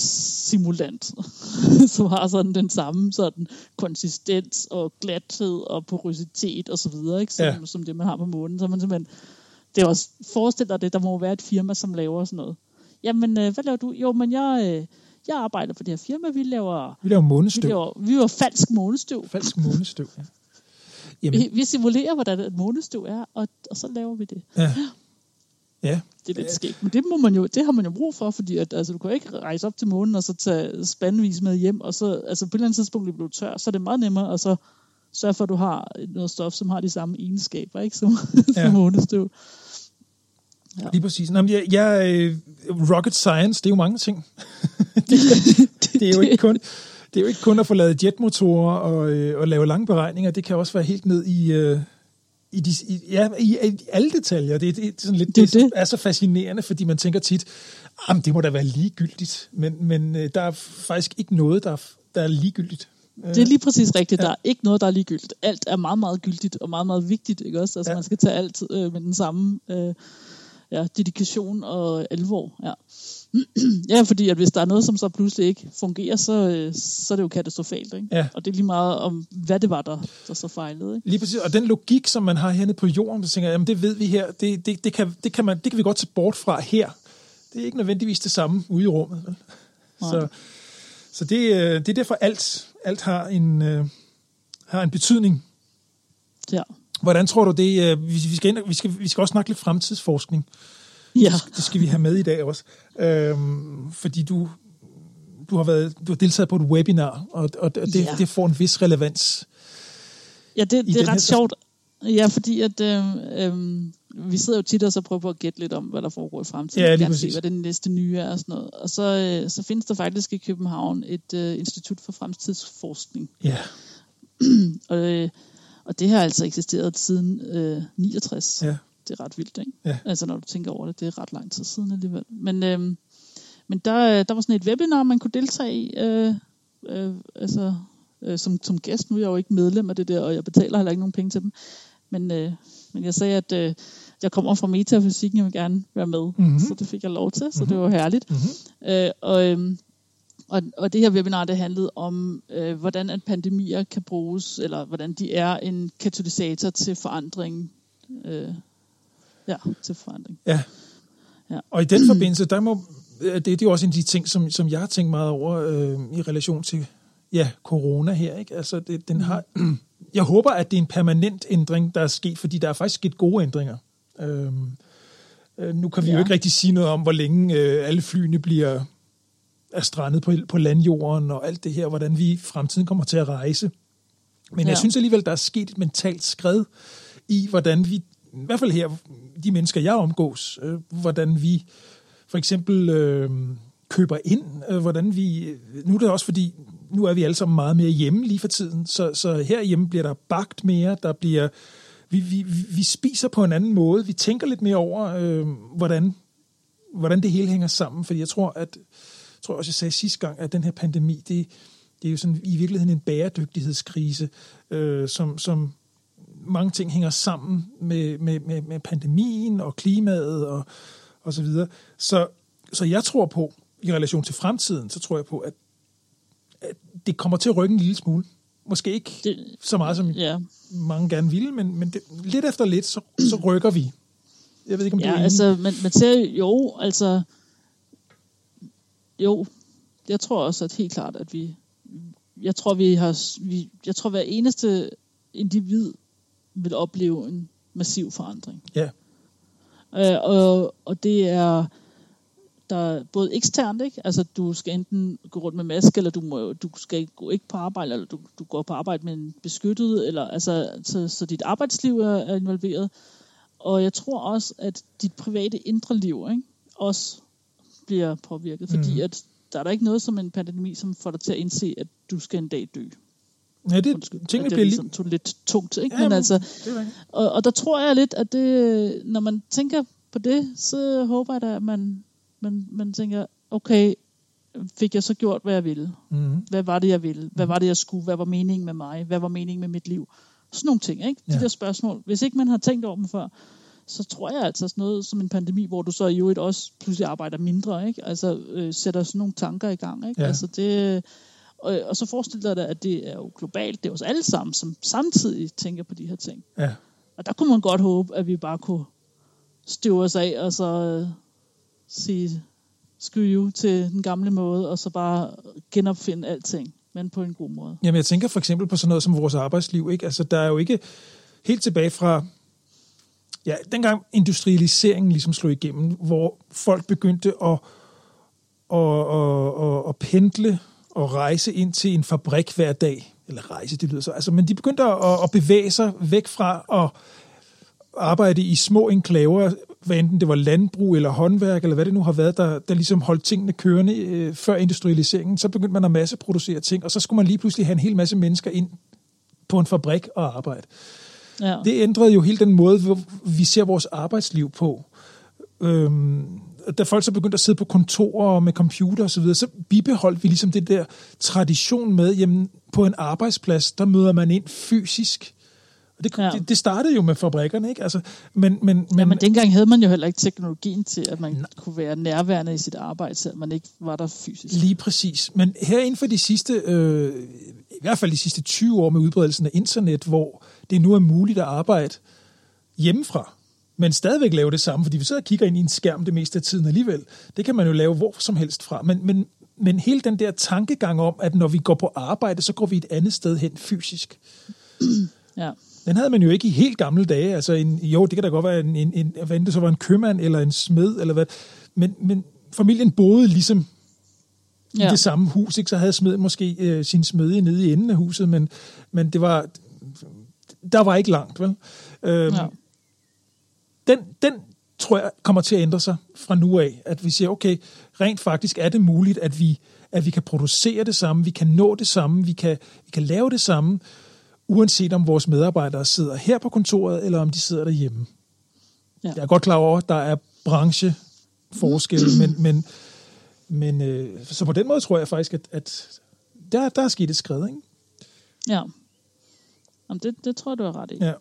simulant, <laughs> som har sådan den samme sådan konsistens og glathed og porøsitet og så videre, ikke? Som, ja. som det man har på månen. Så man simpelthen, det er også, forestil dig det, der må være et firma, som laver sådan noget. Jamen, øh, hvad laver du? Jo, men jeg, øh, jeg arbejder for det her firma, vi laver... Vi laver månestøv. Vi laver, vi laver falsk månestøv. Falsk månestøv, ja. Jamen. Vi, vi simulerer, hvordan et månestøv er, og, og så laver vi det. Ja. Ja. Det er lidt skægt, men det, må man jo, det har man jo brug for, fordi at, altså, du kan ikke rejse op til månen og så tage spandvis med hjem, og så altså, på et eller andet tidspunkt bliver du tør, så er det meget nemmere at så sørge for, at du har noget stof, som har de samme egenskaber, ikke, som, <laughs> ja. som månestøv. Ja. Lige præcis. Nå, jeg, jeg, rocket science, det er jo mange ting. <laughs> det, det, det er jo ikke kun det er jo ikke kun at få lavet jetmotorer og, øh, og lave lange beregninger, det kan også være helt ned i, øh, i, de, i, ja, i, i alle detaljer. Det, det, det, sådan lidt, det, det er så fascinerende, fordi man tænker tit, jamen, det må da være ligegyldigt, men, men øh, der er faktisk ikke noget, der, der er ligegyldigt. Det er lige præcis rigtigt. Der er ikke noget, der er ligegyldigt. Alt er meget, meget gyldigt og meget, meget vigtigt. Ikke også? Altså, ja. man skal tage alt øh, med den samme øh, ja, dedikation og alvor. Ja. <clears throat> ja, fordi at hvis der er noget, som så pludselig ikke fungerer, så, øh, så er det jo katastrofalt. Ikke? Ja. Og det er lige meget om, hvad det var, der, der så fejlede. Ikke? Lige præcis. Og den logik, som man har hernede på jorden, så tænker jeg, jamen det ved vi her, det, det, det, kan, det, kan man, det kan vi godt tage bort fra her. Det er ikke nødvendigvis det samme ude i rummet. Så, så det, øh, det er derfor, alt, alt har, en, øh, har en betydning. Ja. Hvordan tror du det? Vi skal, ind, vi skal, vi skal også snakke lidt fremtidsforskning. Ja. Det skal vi have med i dag også. Øhm, fordi du, du, har været, du har deltaget på et webinar, og, og det, ja. det får en vis relevans. Ja, det, det er ret her. sjovt. Ja, fordi at øh, øh, vi sidder jo tit og så prøver på at gætte lidt om, hvad der foregår i fremtiden. Ja, lige præcis. Se, hvad den næste nye er og sådan noget. Og så, øh, så findes der faktisk i København et øh, institut for fremtidsforskning. Ja. <clears throat> og, øh, og det har altså eksisteret siden øh, 69. Ja det er ret vildt, ikke? Ja. Altså når du tænker over det, det er ret lang tid siden alligevel. Men, øhm, men der, der var sådan et webinar, man kunne deltage i, øh, øh, altså øh, som, som gæst. Nu er jeg jo ikke medlem af det der, og jeg betaler heller ikke nogen penge til dem. Men, øh, men jeg sagde, at øh, jeg kommer fra metafysikken, jeg vil gerne være med. Mm-hmm. Så det fik jeg lov til, så mm-hmm. det var herligt. Mm-hmm. Øh, og, øh, og, og det her webinar, det handlede om, øh, hvordan at pandemier kan bruges, eller hvordan de er en katalysator til forandring øh, Ja, til forandring. Ja. ja. Og i den forbindelse, der må, det, det er jo også en af de ting, som, som jeg har tænkt meget over øh, i relation til ja, corona her. Ikke? Altså, det, den har, <clears throat> jeg håber, at det er en permanent ændring, der er sket, fordi der er faktisk sket gode ændringer. Øhm, øh, nu kan vi ja. jo ikke rigtig sige noget om, hvor længe øh, alle flyene bliver er strandet på, på landjorden og alt det her, hvordan vi i fremtiden kommer til at rejse. Men ja. jeg synes alligevel, der er sket et mentalt skred i, hvordan vi i hvert fald her, de mennesker, jeg omgås, øh, hvordan vi for eksempel øh, køber ind, øh, hvordan vi... Nu er det også fordi, nu er vi alle sammen meget mere hjemme lige for tiden, så, så herhjemme bliver der bagt mere, der bliver... Vi, vi, vi spiser på en anden måde, vi tænker lidt mere over, øh, hvordan, hvordan det hele hænger sammen, fordi jeg tror, at tror også, jeg sagde sidste gang, at den her pandemi, det, det er jo sådan i virkeligheden en bæredygtighedskrise, øh, som, som mange ting hænger sammen med, med, med, med pandemien og klimaet og, og så videre. Så, så jeg tror på, i relation til fremtiden, så tror jeg på, at, at det kommer til at rykke en lille smule. Måske ikke det, så meget, som ja. mange gerne ville, men, men det, lidt efter lidt, så, så rykker vi. Jeg ved ikke, om ja, du er altså, man, man ser jo, altså, jo, jeg tror også, at helt klart, at vi, jeg tror, vi har, vi, jeg tror, hver eneste individ vil opleve en massiv forandring. Ja. Øh, og, og det er der er både eksternt, ikke? altså du skal enten gå rundt med maske, eller du, må, du skal gå ikke på arbejde, eller du, du går på arbejde med en beskyttet, eller, altså, så, så dit arbejdsliv er, er involveret. Og jeg tror også, at dit private indre liv ikke? også bliver påvirket, fordi mm. at der er der ikke noget som en pandemi, som får dig til at indse, at du skal en dag dø. Ja, det, Undskyld, tingene det bliver ligesom tog lidt tungt, ikke? Ja, men altså, og, og der tror jeg lidt, at det, når man tænker på det, så håber jeg da, at man, man, man tænker, okay, fik jeg så gjort, hvad jeg ville? Mm-hmm. Hvad var det, jeg ville? Hvad var det, jeg skulle? Hvad var meningen med mig? Hvad var meningen med mit liv? Sådan nogle ting, ikke? De ja. der spørgsmål. Hvis ikke man har tænkt over dem før, så tror jeg altså sådan noget som en pandemi, hvor du så i øvrigt også pludselig arbejder mindre, ikke? Altså øh, sætter sådan nogle tanker i gang, ikke? Ja. Altså det, og, og så forestil dig, at det er jo globalt, det er os alle sammen, som samtidig tænker på de her ting. Ja. Og der kunne man godt håbe, at vi bare kunne støve os af, og så øh, sige skyde til den gamle måde, og så bare genopfinde alting, men på en god måde. Jamen jeg tænker for eksempel på sådan noget som vores arbejdsliv, ikke? Altså der er jo ikke helt tilbage fra ja, dengang industrialiseringen ligesom slog igennem, hvor folk begyndte at, at, at, at, at pendle og rejse ind til en fabrik hver dag. Eller rejse, det lyder så. Altså, men de begyndte at, at bevæge sig væk fra at arbejde i små enklaver, hvad enten det var landbrug eller håndværk, eller hvad det nu har været, der, der ligesom holdt tingene kørende øh, før industrialiseringen. Så begyndte man at masseproducere ting, og så skulle man lige pludselig have en hel masse mennesker ind på en fabrik og arbejde. Ja. Det ændrede jo hele den måde, vi ser vores arbejdsliv på. Øhm, da folk så begyndte at sidde på kontorer med computer og så videre, så bibeholdt vi ligesom det der tradition med, jamen på en arbejdsplads, der møder man ind fysisk. Det, ja. det, det startede jo med fabrikkerne, ikke? Altså, men, men, men, ja, men dengang havde man jo heller ikke teknologien til, at man nej. kunne være nærværende i sit arbejde, selvom man ikke var der fysisk. Lige præcis. Men her inden for de sidste, øh, i hvert fald de sidste 20 år med udbredelsen af internet, hvor det nu er muligt at arbejde hjemmefra, men stadigvæk lave det samme, fordi vi sidder og kigger ind i en skærm det meste af tiden alligevel. Det kan man jo lave hvor som helst fra. Men, men, men hele den der tankegang om, at når vi går på arbejde, så går vi et andet sted hen fysisk. <clears throat> Ja. Den havde man jo ikke i helt gamle dage. Altså en, jo, det kan da godt være, en, en, en, hvad det så var en købmand eller en smed, eller hvad. Men, men familien boede ligesom ja. i det samme hus, ikke? så havde smed måske øh, sin smedje nede i enden af huset, men, men det var, der var ikke langt, vel? Øhm, ja. den, den tror jeg kommer til at ændre sig fra nu af, at vi siger, okay, rent faktisk er det muligt, at vi, at vi kan producere det samme, vi kan nå det samme, vi kan, vi kan lave det samme, uanset om vores medarbejdere sidder her på kontoret, eller om de sidder derhjemme. Ja. Jeg er godt klar over, at der er brancheforskelle, men, men, men øh, så på den måde tror jeg faktisk, at, at der, der er sket et skridt, ikke? Ja. Jamen, det, det tror jeg, du har ret i. Ja.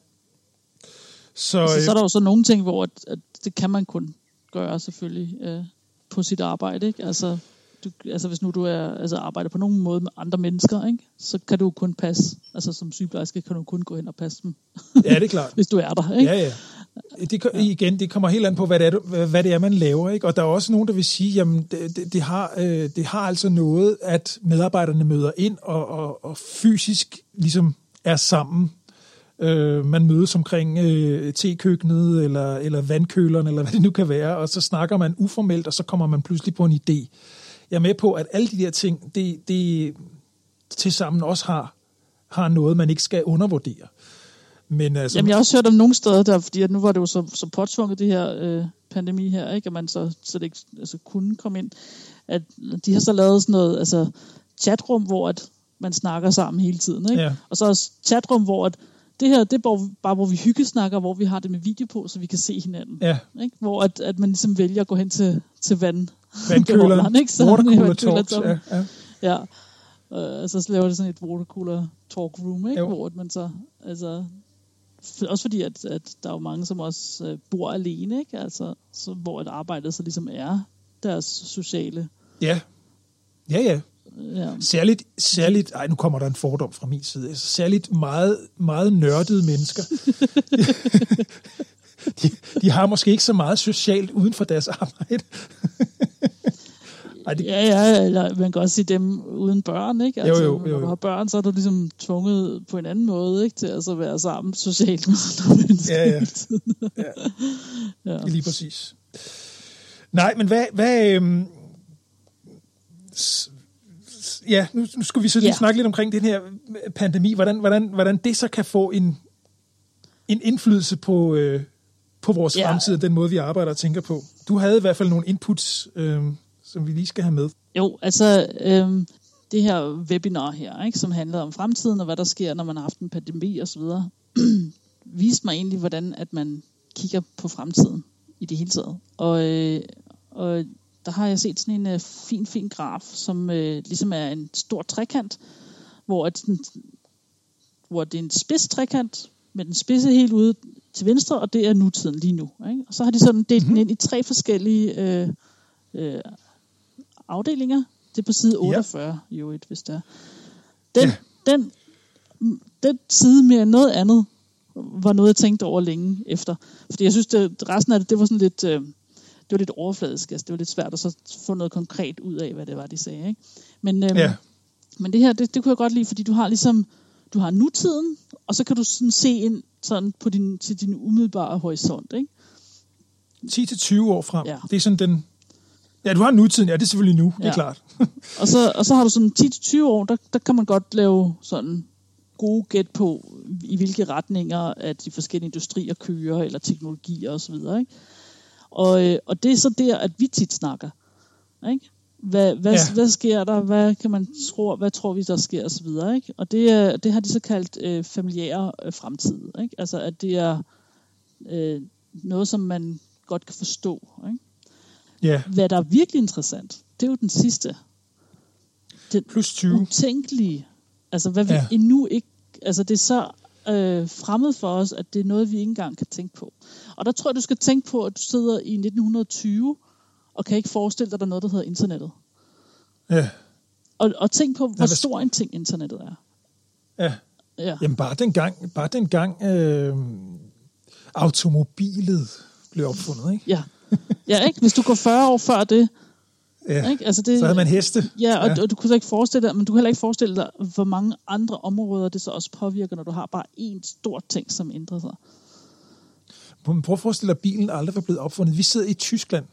Så, altså, så er der jo så nogle ting, hvor at, at det kan man kun gøre selvfølgelig øh, på sit arbejde. Ikke? Altså, du, altså hvis nu du er, altså arbejder på nogen måde med andre mennesker, ikke? så kan du kun passe, altså som sygeplejerske kan du kun gå hen og passe dem. Ja, det er klart. <laughs> hvis du er der. Ikke? Ja, ja. Det, igen, det kommer helt an på, hvad det, er, hvad det er, man laver. Ikke? Og der er også nogen, der vil sige, jamen det, det, det, har, øh, det har altså noget, at medarbejderne møder ind og, og, og fysisk ligesom er sammen. Øh, man mødes omkring øh, tekøkkenet eller, eller vandkøleren, eller <laughs> hvad det nu kan være, og så snakker man uformelt, og så kommer man pludselig på en idé. Jeg er med på, at alle de der ting, det, det til sammen også har, har noget, man ikke skal undervurdere. Men altså, Jamen, jeg har også hørt om nogle steder, der, fordi at nu var det jo så, så påtvunget, det her øh, pandemi her, ikke? at man så, så det ikke altså, kunne komme ind, at de har så lavet sådan noget, altså chatrum, hvor at man snakker sammen hele tiden, ikke? Ja. og så også chatrum, hvor at det her, det er bare, hvor vi hyggesnakker, hvor vi har det med video på, så vi kan se hinanden. ja, Ikke? Hvor at, at man ligesom vælger at gå hen til, til vand. <laughs> vandkøleren, ikke? Så- watercooler talks, ja, ja. Ja. Øh, så laver det sådan et watercooler talk room, ikke? Jo. hvor at man så, altså, også fordi, at, at der er jo mange, som også øh, bor alene, ikke? Altså, så, hvor et arbejdet så ligesom er deres sociale. ja. Ja, ja. Ja. Særligt, særligt, ej, nu kommer der en fordom fra min side, altså, særligt meget, meget nørdede mennesker. <laughs> de, de har måske ikke så meget socialt uden for deres arbejde. ej, det, Ja, ja, eller man kan også sige dem uden børn, ikke? Altså, Jo, jo, jo, Når du jo. har børn, så er du ligesom tvunget på en anden måde, ikke? Til at så være sammen socialt med andre mennesker Ja, ja. tiden. <laughs> Ja. Lige præcis. Nej, men hvad... hvad øhm, ja, nu, nu skulle vi så lige Ja. snakke lidt omkring den her pandemi. Hvordan, hvordan, hvordan det så kan få en, en indflydelse på, øh, på vores Ja. fremtid og den måde, vi arbejder og tænker på. Du havde i hvert fald nogle inputs, øh, som vi lige skal have med. Jo, altså øhm, det her webinar her, ikke, som handler om fremtiden og hvad der sker, når man har haft en pandemi osv., <clears throat> viste mig egentlig, hvordan at man kigger på fremtiden i det hele taget. Og, øh, og der har jeg set sådan en øh, fin, fin graf, som øh, ligesom er en stor trekant, hvor, at den, hvor det er en spids trekant, med den spidse helt ude til venstre, og det er nutiden lige nu. Ikke? Og så har de sådan delt den ind i tre forskellige øh, øh, afdelinger. Det er på side 48 ja. i øvrigt, hvis det er. Den, Ja. den, den side mere noget andet var noget, jeg tænkte over længe efter. Fordi jeg synes, det, resten af det, det var sådan lidt, øh, det var lidt overfladisk. Altså, det var lidt svært at så få noget konkret ud af, hvad det var, de sagde. Ikke? Men, øh, Ja. men det her, det, det kunne jeg godt lide, fordi du har ligesom, du har nutiden, og så kan du sådan se ind sådan på din, til din umiddelbare horisont. Ikke? 10-20 år frem. Ja. Det er sådan den... Ja, du har nutiden. Ja, det er selvfølgelig nu. Det er klart. <laughs> Og så, og så har du sådan 10-20 år, der, der kan man godt lave sådan gode gæt på, i hvilke retninger at de forskellige industrier kører, eller teknologier osv. Ikke? Og, øh, og det er så der, at vi tit snakker. Ikke? Hvad, hvad, Ja. hvad sker der? Hvad kan man tro? Hvad tror vi, der sker? Og så videre, ikke? Og det, er, det har de så kaldt øh, familiære øh, fremtid. Ikke? Altså, at det er øh, noget, som man godt kan forstå. Ikke? Ja, Hvad der er virkelig interessant, det er jo den sidste. Den plus 20. utænkelige. Altså, hvad vi ja. endnu ikke... Altså, det er så øh, fremmed for os, at det er noget, vi ikke engang kan tænke på. Og der tror jeg, du skal tænke på, at du sidder i 1920, og kan ikke forestille dig, at der er noget, der hedder internettet. Ja, Og, og tænk på, hvor hvad- stor en ting internettet er. ja. Ja. Jamen bare dengang, bare dengang øh, automobilet blev opfundet, ikke? Ja. ja, ikke? Hvis du går 40 år før det, Ja. ikke? Altså det Så havde man heste. Ja, og, Ja. og du kunne så ikke forestille dig, men du kan heller ikke forestille dig, hvor mange andre områder det så også påvirker, når du har bare én stor ting, som ændrer sig. Prøv at forestille dig, at bilen aldrig var blevet opfundet. Vi sidder i Tyskland,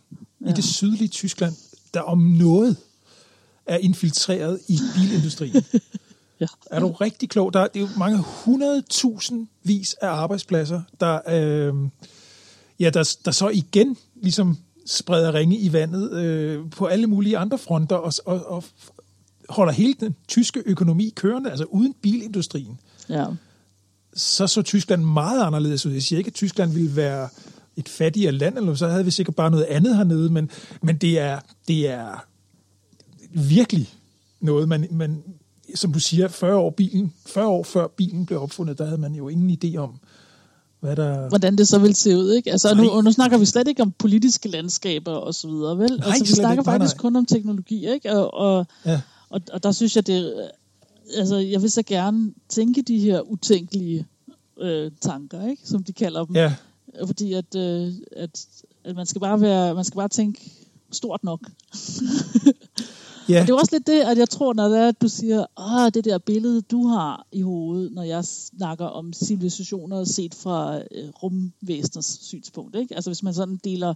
ja. i det sydlige Tyskland, der om noget er infiltreret i bilindustrien. <laughs> Ja. Er du rigtig klog? Der er, det er jo mange hundredtusind vis af arbejdspladser, der, øh, ja, der, der så igen ligesom spreder ringe i vandet øh, på alle mulige andre fronter og, og, og holder hele den tyske økonomi kørende, altså uden bilindustrien Ja. så så Tyskland meget anderledes ud. Jeg siger ikke, at Tyskland ville være et fattigere land, eller så havde vi sikkert bare noget andet hernede, men, men det, er, det er virkelig noget, man, man, som du siger, 40 år, bilen, 40 år før bilen blev opfundet, der havde man jo ingen idé om, hvad der... Hvordan det så vil se ud, ikke? Altså, Nej. nu, og nu snakker vi slet ikke om politiske landskaber og så videre, vel? Nej, altså, vi snakker ikke. Nej, faktisk nej. kun om teknologi, ikke? Og, og, Ja. og, og der synes jeg, det altså, jeg vil så gerne tænke de her utænkelige øh, tanker, ikke? Som de kalder dem. Ja, Fordi at, øh, at, at man skal bare være, man skal bare tænke stort nok. <laughs> ja, Det er også lidt det, at jeg tror, når det er, at du siger, ah, det der billede, du har i hovedet, når jeg snakker om civilisationer set fra øh, rumvæseners synspunkt. Ikke? Altså hvis man sådan deler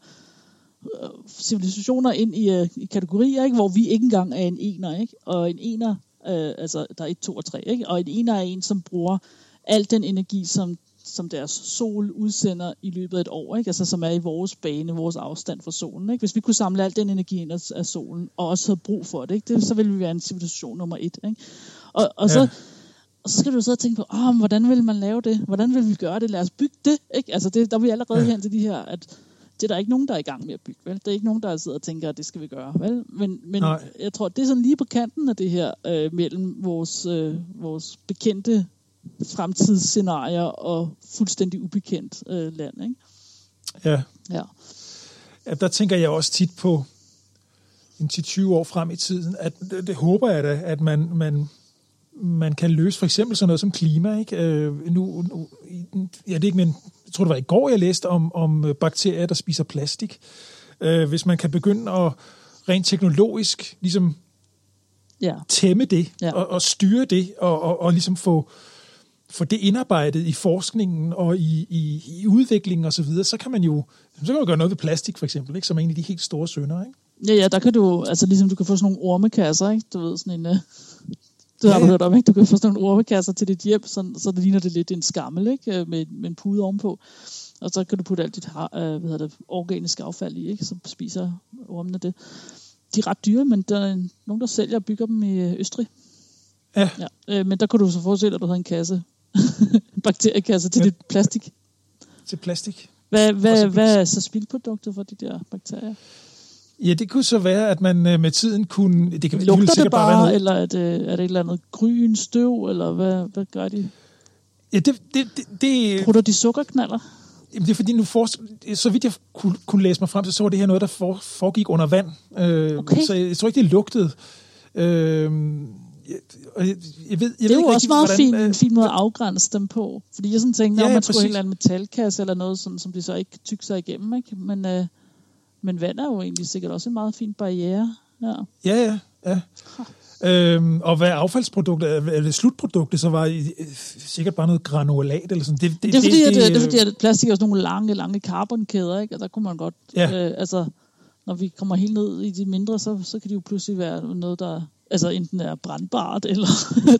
øh, civilisationer ind i, øh, i kategorier, ikke? hvor vi ikke engang er en ener, ikke? og en ener, øh, altså der er et, to og tre, ikke? og en ener er en, som bruger al den energi, som som deres sol udsender i løbet af et år, ikke? Altså, som er i vores bane, vores afstand fra solen. Ikke? Hvis vi kunne samle al den energi ind af, solen, og også havde brug for det, ikke? det så ville vi være en situation nummer et. Ikke? Og, og, så, og så skal du så tænke på, oh, hvordan vil man lave det? Hvordan vil vi gøre det? Lad os bygge det. Ikke? Altså det, der er vi allerede ja. hen til de her, at det er der ikke nogen, der er i gang med at bygge. Vel? Det er ikke nogen, der sidder og tænker, at det skal vi gøre. Vel? Men, men jeg tror, det er sådan lige på kanten af det her, øh, mellem vores, øh, vores bekendte fremtidsscenarier og fuldstændig ubekendt øh, land. Ikke? Ja. ja. ja. Der tænker jeg også tit på en 10-20 år frem i tiden, at det, det håber jeg da, at man, man, man kan løse for eksempel sådan noget som klima. Ikke? Øh, nu, nu, ja, det er ikke, men jeg tror, det var i går, jeg læste om, om bakterier, der spiser plastik. Øh, hvis man kan begynde at rent teknologisk ligesom ja. tæmme det ja. og, og styre det og, og, og ligesom få, få det indarbejdet i forskningen og i, i, i udviklingen osv., så, videre, så kan man jo så kan man gøre noget ved plastik for eksempel, ikke? som er en af de helt store sønder. Ikke? Ja, ja, der kan du, altså ligesom du kan få sådan nogle ormekasser, ikke? Du ved, sådan en, uh, det har ja. du hørt om, ikke? Du kan få sådan nogle ormekasser til dit hjem, så, så det ligner det lidt en skammel, ikke? Øh, med, med en pude ovenpå. Og så kan du putte alt dit uh, hvad hedder det, organiske affald i, ikke? Så spiser ormene det. De er ret dyre, men der er nogen, der sælger og bygger dem i Østrig. Ja. ja. Øh, men der kunne du så forestille, at du havde en kasse, <laughs> en bakteriekasse til ja. dit plastik. Til plastik. Hvad, hvad, hvad er så spildproduktet for de der bakterier? Ja, det kunne så være, at man øh, med tiden kunne... Det kan, Lugter det, det bare, bare eller er det, er det et eller andet gryn støv, eller hvad, hvad gør de? Ja, det... det, det, det Bruger de sukkerknaller? Jamen, det er fordi, nu for, så vidt jeg kunne, kunne læse mig frem til, så var det her noget, der for, foregik under vand. Øh, okay. Så jeg, jeg tror ikke, det lugtede. Øh, jeg, jeg, jeg ved, jeg det er jo også meget fin, en fin måde at afgrænse dem på. Fordi jeg sådan tænkte, ja, om man skulle en eller anden metalkasse eller noget, sådan, som de så ikke tykker sig igennem. Ikke? Men... Øh, men vand er jo egentlig sikkert også en meget fin barriere. Ja, ja, ja. ja. Øhm, og hvad affaldsproduktet, eller slutproduktet, så var det sikkert bare noget granulat eller sådan. Det, det, det, er, fordi, det, det, at, det er fordi, at plastik er sådan nogle lange, lange carbonkæder, ikke? og der kunne man godt, ja. øh, altså, når vi kommer helt ned i de mindre, så, så kan de jo pludselig være noget, der altså enten er brandbart, <laughs> eller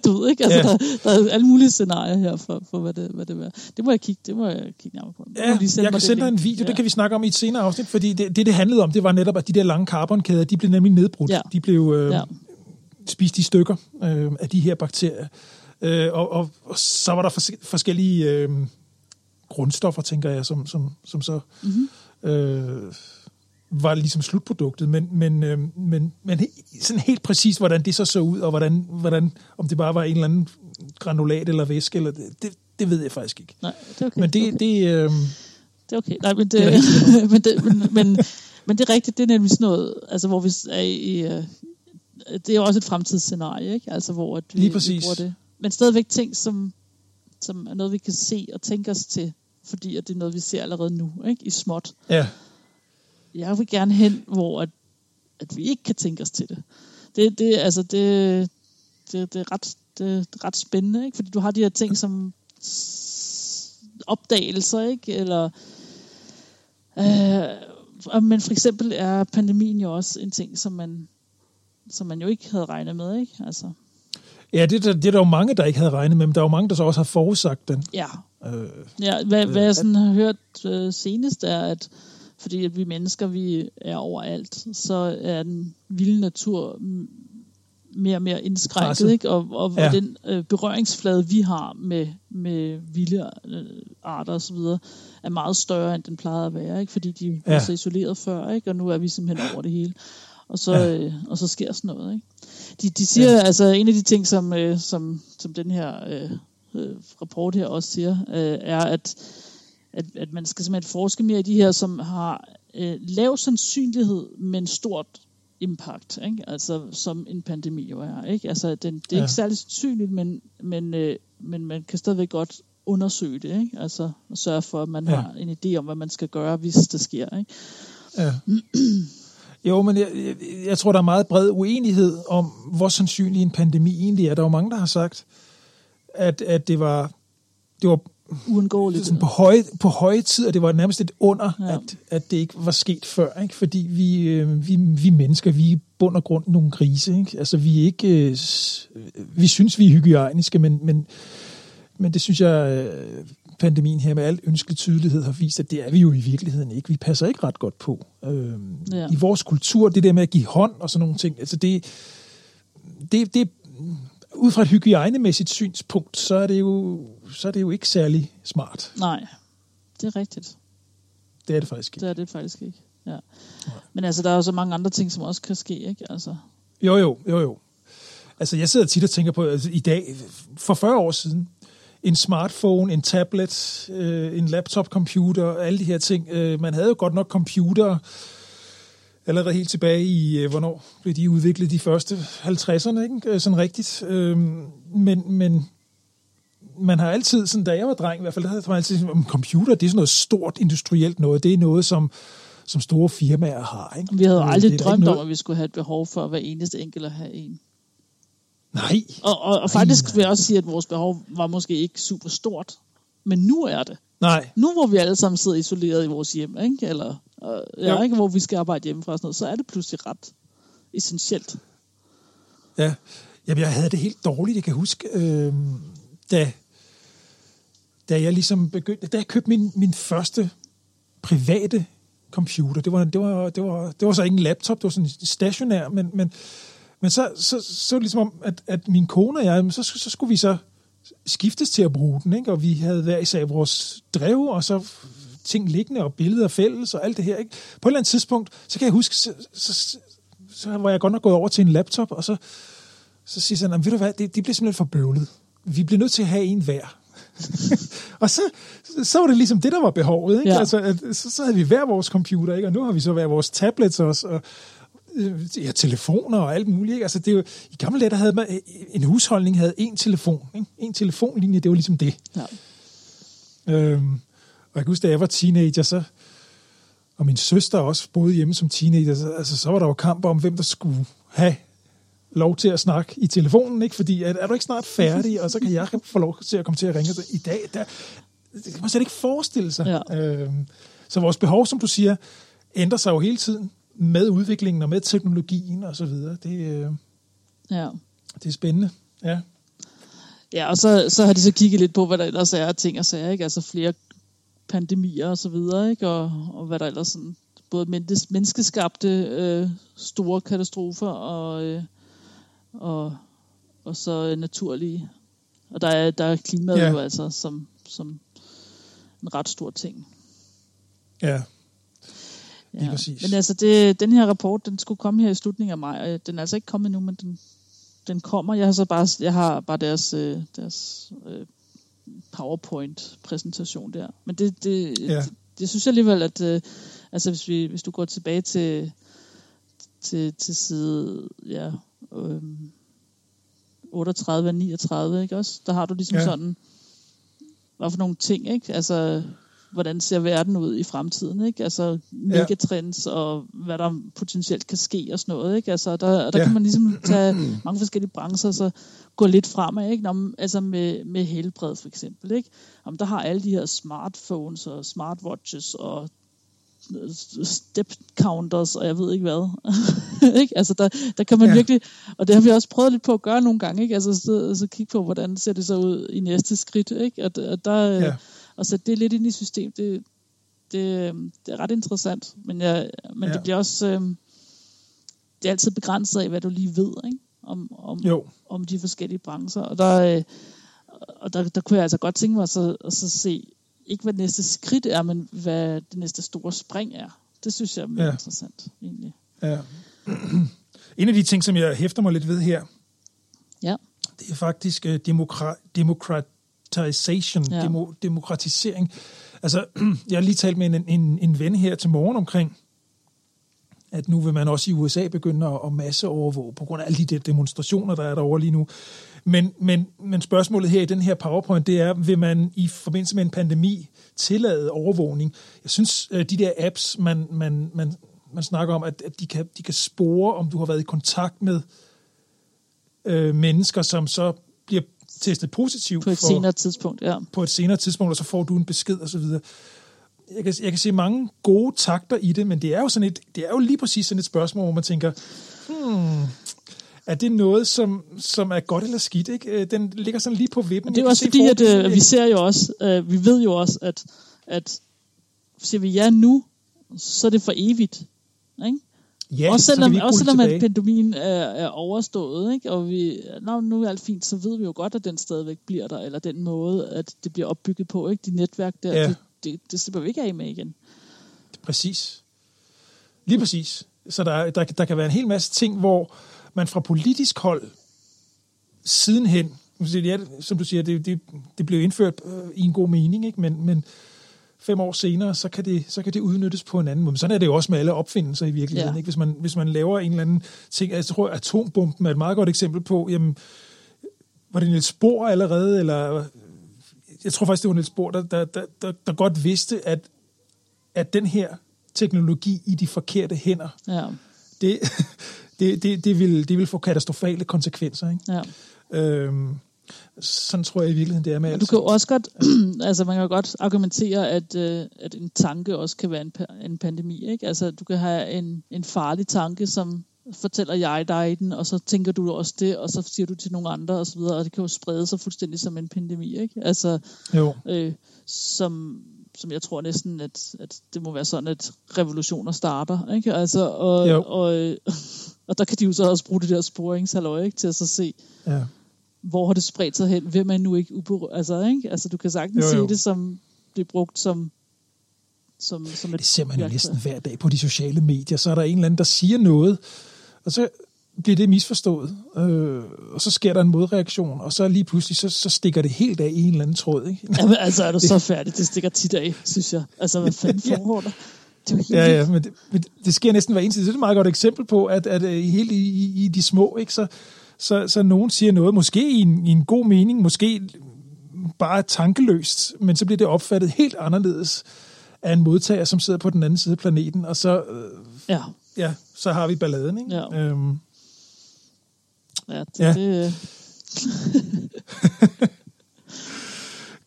du ved ikke, altså ja. der, der er alle mulige scenarier her for, for hvad, det, hvad det er. Det må jeg kigge, det må jeg kigge nærmere på. Ja, jeg kan sende dig en video, ja. det kan vi snakke om i et senere afsnit, fordi det, det, det handlede om, det var netop, at de der lange carbonkæder, de blev nemlig nedbrudt. Ja. De blev øh, ja. spist i stykker øh, af de her bakterier. Øh, og, og, og så var der fors- forskellige øh, grundstoffer, tænker jeg, som, som, som så... Mm-hmm. Øh, var ligesom slutproduktet, men, men, øh, men, men sådan helt præcis, hvordan det så så ud, og hvordan, hvordan, om det bare var en eller anden granulat eller væske, eller det, det, det ved jeg faktisk ikke. Nej, det er okay. Men det, det, okay. det, øh, det er okay. Nej, men det, det <laughs> men, det, men, men, men det er rigtigt, det er nemlig sådan noget, altså hvor vi er i, øh, det er jo også et fremtidsscenarie, ikke? Altså hvor at vi, Lige præcis. vi bruger det. Men stadigvæk ting, som, som er noget, vi kan se og tænke os til, fordi at det er noget, vi ser allerede nu, ikke? I småt. Ja jeg vil gerne hen, hvor at, at vi ikke kan tænke os til det. Det, det, altså det, det, det, er ret, det, det er ret spændende, ikke? fordi du har de her ting som opdagelser, ikke? eller øh, men for eksempel er pandemien jo også en ting, som man, som man jo ikke havde regnet med, ikke? Altså. Ja, det, det, det er der jo mange, der ikke havde regnet med, men der er jo mange, der så også har forudsagt den. Ja, øh, ja hvad, hvad jeg sådan har hørt øh, senest er, at fordi at vi mennesker, vi er overalt, så er den vilde natur mere og mere indskrænket, ikke? og, og, ja. den øh, berøringsflade, vi har med, med vilde øh, arter osv., er meget større, end den plejede at være, ikke? fordi de ja. var så isoleret før, ikke? og nu er vi simpelthen over det hele. Og så, ja. øh, og så sker sådan noget. Ikke? De, de siger, ja. altså en af de ting, som, øh, som, som den her øh, øh, rapport her også siger, øh, er, at at, at man skal simpelthen forske mere i de her, som har øh, lav sandsynlighed, men stort impact, ikke? altså som en pandemi jo er. Ikke? Altså, den, det er ja. ikke særlig sandsynligt, men, men, øh, men man kan stadigvæk godt undersøge det, ikke? altså og sørge for, at man ja. har en idé om, hvad man skal gøre, hvis det sker. Ikke? Ja. Jo, men jeg, jeg, jeg tror, der er meget bred uenighed om, hvor sandsynlig en pandemi egentlig er. Der er jo mange, der har sagt, at, at det var det var uundgåeligt. Sådan på, høje, på høje tid, og det var nærmest et under, ja. at, at det ikke var sket før. Ikke? Fordi vi, øh, vi, vi mennesker, vi er bund og grund nogle grise. Ikke? Altså, vi er ikke... Øh, vi synes, vi er hygiejniske, men, men, men det synes jeg... Øh, pandemien her med al ønskelig tydelighed har vist, at det er vi jo i virkeligheden ikke. Vi passer ikke ret godt på. Øh, ja. I vores kultur, det der med at give hånd og sådan nogle ting, altså det, det, det ud fra et hygiejnemæssigt synspunkt, så er det jo, så er det jo ikke særlig smart. Nej, det er rigtigt. Det er det faktisk ikke. Det er det faktisk ikke, ja. Men altså, der er jo så mange andre ting, som også kan ske, ikke? Altså. Jo, jo, jo, jo. Altså, jeg sidder tit og tænker på, altså, i dag, for 40 år siden, en smartphone, en tablet, øh, en laptop-computer, alle de her ting. Øh, man havde jo godt nok computer allerede helt tilbage i, øh, hvornår blev de udviklet, de første 50'erne, ikke? Øh, sådan rigtigt. Øh, men, men man har altid, sådan, da jeg var dreng i hvert fald, der havde man altid om computer, det er sådan noget stort industrielt noget. Det er noget, som, som store firmaer har. Ikke? Vi havde jo aldrig drømt om, at vi skulle have et behov for hver eneste enkelt at have en. Nej. Og, og, og faktisk nej. vil jeg også sige, at vores behov var måske ikke super stort. Men nu er det. Nej. Nu hvor vi alle sammen sidder isoleret i vores hjem, ikke? eller ja, ikke, hvor vi skal arbejde hjemmefra, og sådan noget, så er det pludselig ret essentielt. Ja, Jamen, jeg havde det helt dårligt. Jeg kan huske, øh, da, da jeg ligesom begyndte, da jeg købte min, min første private computer, det var, det var, det var, det var så ikke en laptop, det var sådan stationær, men, men, men så, så, så ligesom om, at, at min kone og jeg, så, så skulle vi så skiftes til at bruge den, ikke? og vi havde hver især vores drev, og så ting liggende, og billeder fælles, og alt det her. Ikke? På et eller andet tidspunkt, så kan jeg huske, så, så, så var jeg godt nok gået over til en laptop, og så, så siger han, ved du hvad, det, det bliver simpelthen for bøvlet. Vi bliver nødt til at have en hver. <laughs> og så, så var det ligesom det, der var behovet. Ikke? Ja. Altså, at, så, så havde vi hver vores computer, ikke? og nu har vi så hver vores tablets også, og ja, telefoner og alt muligt. Ikke? Altså, det er jo, I gamle dage, der havde man, en husholdning havde en telefon. Ikke? En telefonlinje, det var ligesom det. Ja. Øhm, og jeg kan huske, da jeg var teenager, så, og min søster også boede hjemme som teenager, så, altså, så var der jo kamp om, hvem der skulle have lov til at snakke i telefonen, ikke? fordi at, er du ikke snart færdig, og så kan jeg <laughs> få lov til at komme til at ringe. Så I dag, der, det kan man slet ikke forestille sig. Ja. Øhm, så vores behov, som du siger, ændrer sig jo hele tiden med udviklingen og med teknologien og så videre. Det, øh, ja. det er spændende. Ja. Ja, og så, så har de så kigget lidt på, hvad der ellers er ting og sager, ikke? Altså flere pandemier og så videre, ikke? Og, og hvad der ellers sådan, både menneskeskabte øh, store katastrofer og, øh, og, og så naturlige. Og der er, der er klimaet ja. jo altså som, som en ret stor ting. Ja, Ja. præcis. Men altså, det, den her rapport, den skulle komme her i slutningen af maj, og den er altså ikke kommet nu, men den, den kommer. Jeg har så bare, jeg har bare deres, øh, deres øh, PowerPoint-præsentation der. Men det, det, ja. det, det synes jeg alligevel, at øh, altså, hvis, vi, hvis du går tilbage til, til, til side ja, øh, 38 og 39, ikke også? Der har du ligesom ja. sådan, hvad for nogle ting, ikke? Altså, hvordan ser verden ud i fremtiden, ikke? Altså megatrends og hvad der potentielt kan ske og sådan noget, ikke? Altså der, der ja. kan man ligesom tage mange forskellige brancher og så gå lidt fremad, ikke? Når, altså med, med helbred for eksempel, ikke? Om der har alle de her smartphones og smartwatches og step counters, og jeg ved ikke hvad. <laughs> ikke? Altså der, der kan man ja. virkelig, og det har vi også prøvet lidt på at gøre nogle gange, ikke? Altså så, så kigge på, hvordan ser det så ud i næste skridt, ikke? Og, og der, ja og sætte det lidt ind i system, det, det, det er ret interessant. Men, jeg, men ja. det bliver også, øh, det er altid begrænset af, hvad du lige ved, ikke? Om, om, jo. om de forskellige brancher. Og der, øh, og der, der kunne jeg altså godt tænke mig at så, at så se, ikke hvad det næste skridt er, men hvad det næste store spring er. Det synes jeg er ja. interessant, egentlig. Ja. <clears throat> En af de ting, som jeg hæfter mig lidt ved her, ja. det er faktisk uh, demokra- demokrat democratization, ja. demo, demokratisering. Altså, <clears throat> jeg har lige talt med en, en, en ven her til morgen omkring, at nu vil man også i USA begynde at, at masseovervåge på grund af alle de der demonstrationer, der er derovre lige nu. Men, men, men spørgsmålet her i den her PowerPoint, det er, vil man i forbindelse med en pandemi tillade overvågning? Jeg synes, øh, de der apps, man, man, man, man snakker om, at, at de, kan, de kan spore, om du har været i kontakt med øh, mennesker, som så bliver testet positivt. På et for, senere tidspunkt, ja. På et senere tidspunkt, og så får du en besked og så videre. Jeg kan, jeg kan se mange gode takter i det, men det er jo sådan et, det er jo lige præcis sådan et spørgsmål, hvor man tænker, hmm, er det noget, som, som er godt eller skidt? Ikke? Øh, Den ligger sådan lige på vippen. Det er også fordi, at øh, vi ser jo også, øh, vi ved jo også, at, at siger vi ja nu, så er det for evigt. Ikke? Ja, også så selvom, ikke også selvom at pandemien er, er overstået, ikke? og vi, nå, nu er alt fint, så ved vi jo godt, at den stadigvæk bliver der, eller den måde, at det bliver opbygget på. Ikke? De netværk der, Ja. det, det, det slipper vi ikke af med igen. Præcis. Lige præcis. Så der, der, der kan være en hel masse ting, hvor man fra politisk hold sidenhen, som du siger, det, det, det blev indført øh, i en god mening, ikke? Men, men fem år senere, så kan, det, så kan det udnyttes på en anden måde. Men sådan er det jo også med alle opfindelser i virkeligheden. Ja. Ikke? Hvis, man, hvis man laver en eller anden ting, jeg tror, atombomben er et meget godt eksempel på, jamen, var det Niels Bohr allerede, eller jeg tror faktisk, det var Niels Bohr, der, der, der, der, der godt vidste, at, at den her teknologi i de forkerte hænder, Ja, det, <laughs> det, det, det, vil, det vil få katastrofale konsekvenser. Ikke? ja. Øhm, sådan tror jeg i virkeligheden, det er med alt. du kan jo også godt, <clears throat> altså man kan jo godt argumentere, at, øh, at en tanke også kan være en, en pandemi. Ikke? Altså du kan have en, en farlig tanke, som fortæller jeg dig den, og så tænker du også det, og så siger du til nogle andre osv., og det kan jo sprede sig fuldstændig som en pandemi. Ikke? Altså, Jo, øh, som, som jeg tror næsten, at, at det må være sådan, at revolutioner starter. Ikke? Altså, og, Jo. og, øh, <laughs> og der kan de jo så også bruge det der sporingshalløj, ikke? til at så se, ja. Hvor har det spredt sig hen? Hvem er nu ikke uberørt? Altså, ikke? altså, du kan sagtens Jo, jo. se det som det er brugt som, som, som et Det ser man jo næsten hver dag på de sociale medier. Så er der en eller anden, der siger noget, og så bliver det misforstået. Øh, og så sker der en modreaktion, og så lige pludselig, så, så stikker det helt af i en eller anden tråd. Ikke? <laughs> Jamen, altså, er du så færdig? Det stikker tit af, synes jeg. Altså, hvad fanden <laughs> foregår der? Det er Ja, ja, men det, men det sker næsten hver eneste. Det er et meget godt eksempel på, at, at øh, helt i, i, i de små, ikke, så, så, så nogen siger noget, måske i en, i en god mening, måske bare tankeløst, men så bliver det opfattet helt anderledes af en modtager, som sidder på den anden side af planeten, og så, øh, Ja, ja, så har vi balladen. Ikke? Ja. Øhm, ja, det, Ja. det, <laughs> <laughs>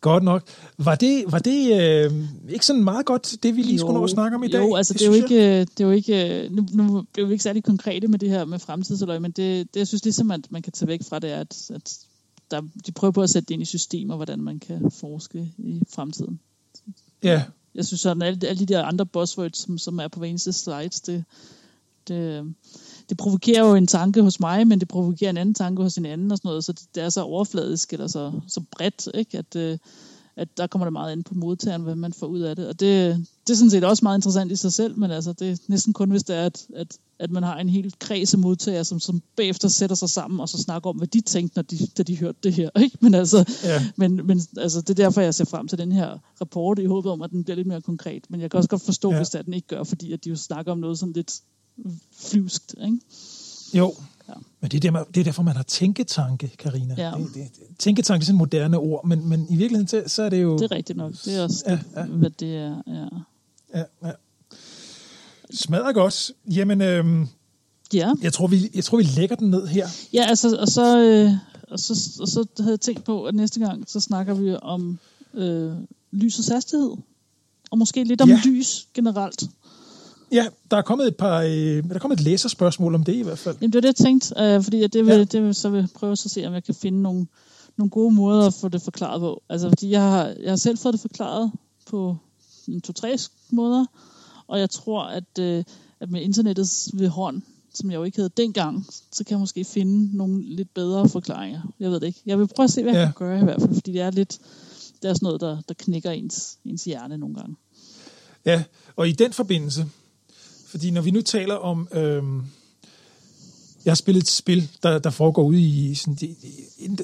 godt nok. Var det, var det øh, ikke sådan meget godt, det vi lige skulle nå at snakke om i dag? Jo, altså det, det, er jo ikke, det er jo ikke, nu, nu blev vi ikke særlig konkrete med det her med fremtidsaløg, men det, det jeg synes ligesom, at man kan tage væk fra det, er, at, at der, de prøver på at sætte det ind i systemer, hvordan man kan forske i fremtiden. Ja, Jeg synes sådan, alle, alle de der andre buzzwords, som, som er på hver eneste slides, det, det, det provokerer jo en tanke hos mig, men det provokerer en anden tanke hos en anden og sådan noget, så det, det er så overfladisk eller så, så bredt, ikke? At, øh, at der kommer det meget ind på modtageren, hvad man får ud af det. Og det, det er sådan set også meget interessant i sig selv, men altså, det er næsten kun, hvis det er, at, at, at man har en helt kreds af modtagere, som, som bagefter sætter sig sammen og så snakker om, hvad de tænkte, når de, da de hørte det her. Ikke? Men, altså, Ja. men, men altså, det er derfor, jeg ser frem til den her rapport, i håbet om, at den bliver lidt mere konkret. Men jeg kan også godt forstå, Ja. hvis det er, den ikke gør, fordi at de jo snakker om noget sådan lidt flyvskt. Ikke? Jo, ja. Men det er, der, det er derfor, man har tænketanke, Karina. Ja. Det, det, tænketanke er sådan et moderne ord, men, men i virkeligheden, så, så er det jo... Det er rigtigt nok. Det er også, Ja, ja, hvad det er. Ja. Ja, ja. Smadrer godt. Jamen, øhm, ja. jeg, tror, vi, jeg tror, vi lægger den ned her. Ja, altså, og så, øh, og, så, og så havde jeg tænkt på, at næste gang, så snakker vi om øh, lysets hastighed. Og måske lidt om ja. lys generelt. Ja, der er kommet et par, øh, der er kommet et læserspørgsmål om det i hvert fald. Jamen, det var det, jeg tænkte, øh, fordi det vil, Ja. det vil, så vil prøve at se, om jeg kan finde nogle, nogle gode måder at få det forklaret på. Altså, fordi jeg har, jeg har selv fået det forklaret på en to-tre måder, og jeg tror, at, øh, at med internettets ved hånd, som jeg jo ikke havde dengang, så kan jeg måske finde nogle lidt bedre forklaringer. Jeg ved det ikke. Jeg vil prøve at se, hvad jeg Ja. kan gøre i hvert fald, fordi det er lidt, det er sådan noget, der, der knækker ens, ens hjerne nogle gange. Ja, og i den forbindelse, fordi når vi nu taler om... Øhm, jeg har spillet et spil, der, der foregår ude i sådan,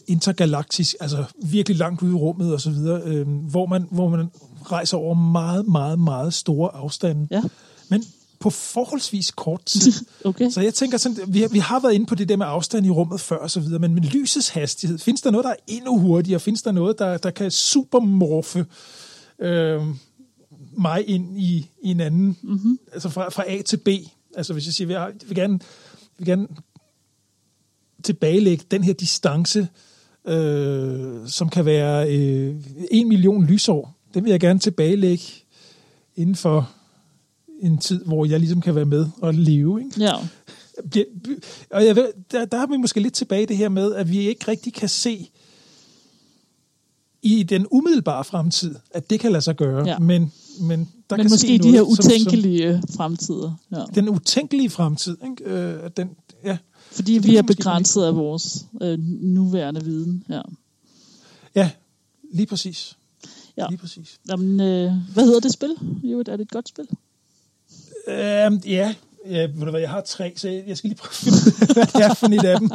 intergalaktisk, altså virkelig langt ude i rummet og så videre, øhm, hvor, man, hvor man rejser over meget, meget, meget store afstande. Ja, Men på forholdsvis kort tid. <laughs> okay. Så jeg tænker sådan, vi har, vi har været inde på det der med afstand i rummet før og så videre, men med lysets hastighed, findes der noget, der er endnu hurtigere? Findes der noget, der, der kan supermorfe øh, mig ind i, i en anden, mm-hmm. altså fra, fra A til B? Altså hvis jeg siger, jeg vil gerne, vil gerne tilbagelægge den her distance, øh, som kan være øh, en million lysår, den vil jeg gerne tilbagelægge inden for en tid, hvor jeg ligesom kan være med og leve. Ikke? Ja, og jeg ved, der, der er vi måske lidt tilbage det her med, at vi ikke rigtig kan se i den umiddelbare fremtid, at det kan lade sig gøre. Ja. Men, men der Men kan måske ske de her noget, som- utænkelige fremtider. Ja. Som, den utænkelige fremtid. Ikke? Øh, den, ja. Fordi det vi er begrænset af vores øh, nuværende viden. Ja. ja, lige præcis. Ja. Lige præcis. Jamen, øh, hvad hedder det spil? Jo, er det et godt spil? Øhm, ja, ja ved du hvad, jeg har tre, så jeg skal lige prøve at finde hvad det er for et af dem.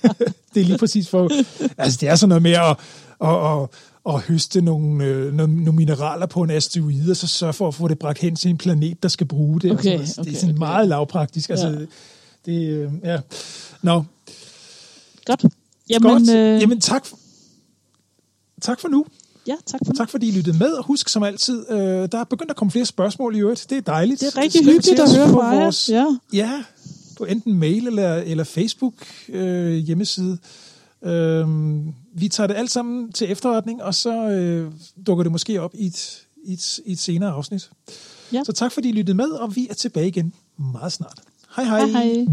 <laughs> det er lige præcis for... Altså, det er sådan noget med at, at, at, at høste nogle, øh, nogle, nogle mineraler på en asteroide, og så sørge for at få det bragt hen til en planet, der skal bruge det. Okay, sådan noget. det okay, er sådan okay. meget lavpraktisk. Altså, Ja. det, øh, ja. Nå, Godt. Jamen, godt. Øh, Jamen, tak, tak for nu. ja, tak for. Tak fordi I lyttede med, og husk som altid, øh, der er begyndt at komme flere spørgsmål i øvrigt. Det er dejligt. Det er rigtig Skriv hyggeligt at høre fra jer. vores- Ja. Ja, på enten mail eller, eller Facebook øh, hjemmeside. Øh, vi tager det alt sammen til efterretning, og så øh, dukker det måske op i et, i et, i et senere afsnit. Ja. Så tak fordi I lyttede med, og vi er tilbage igen meget snart. Hej hej. Hej hej.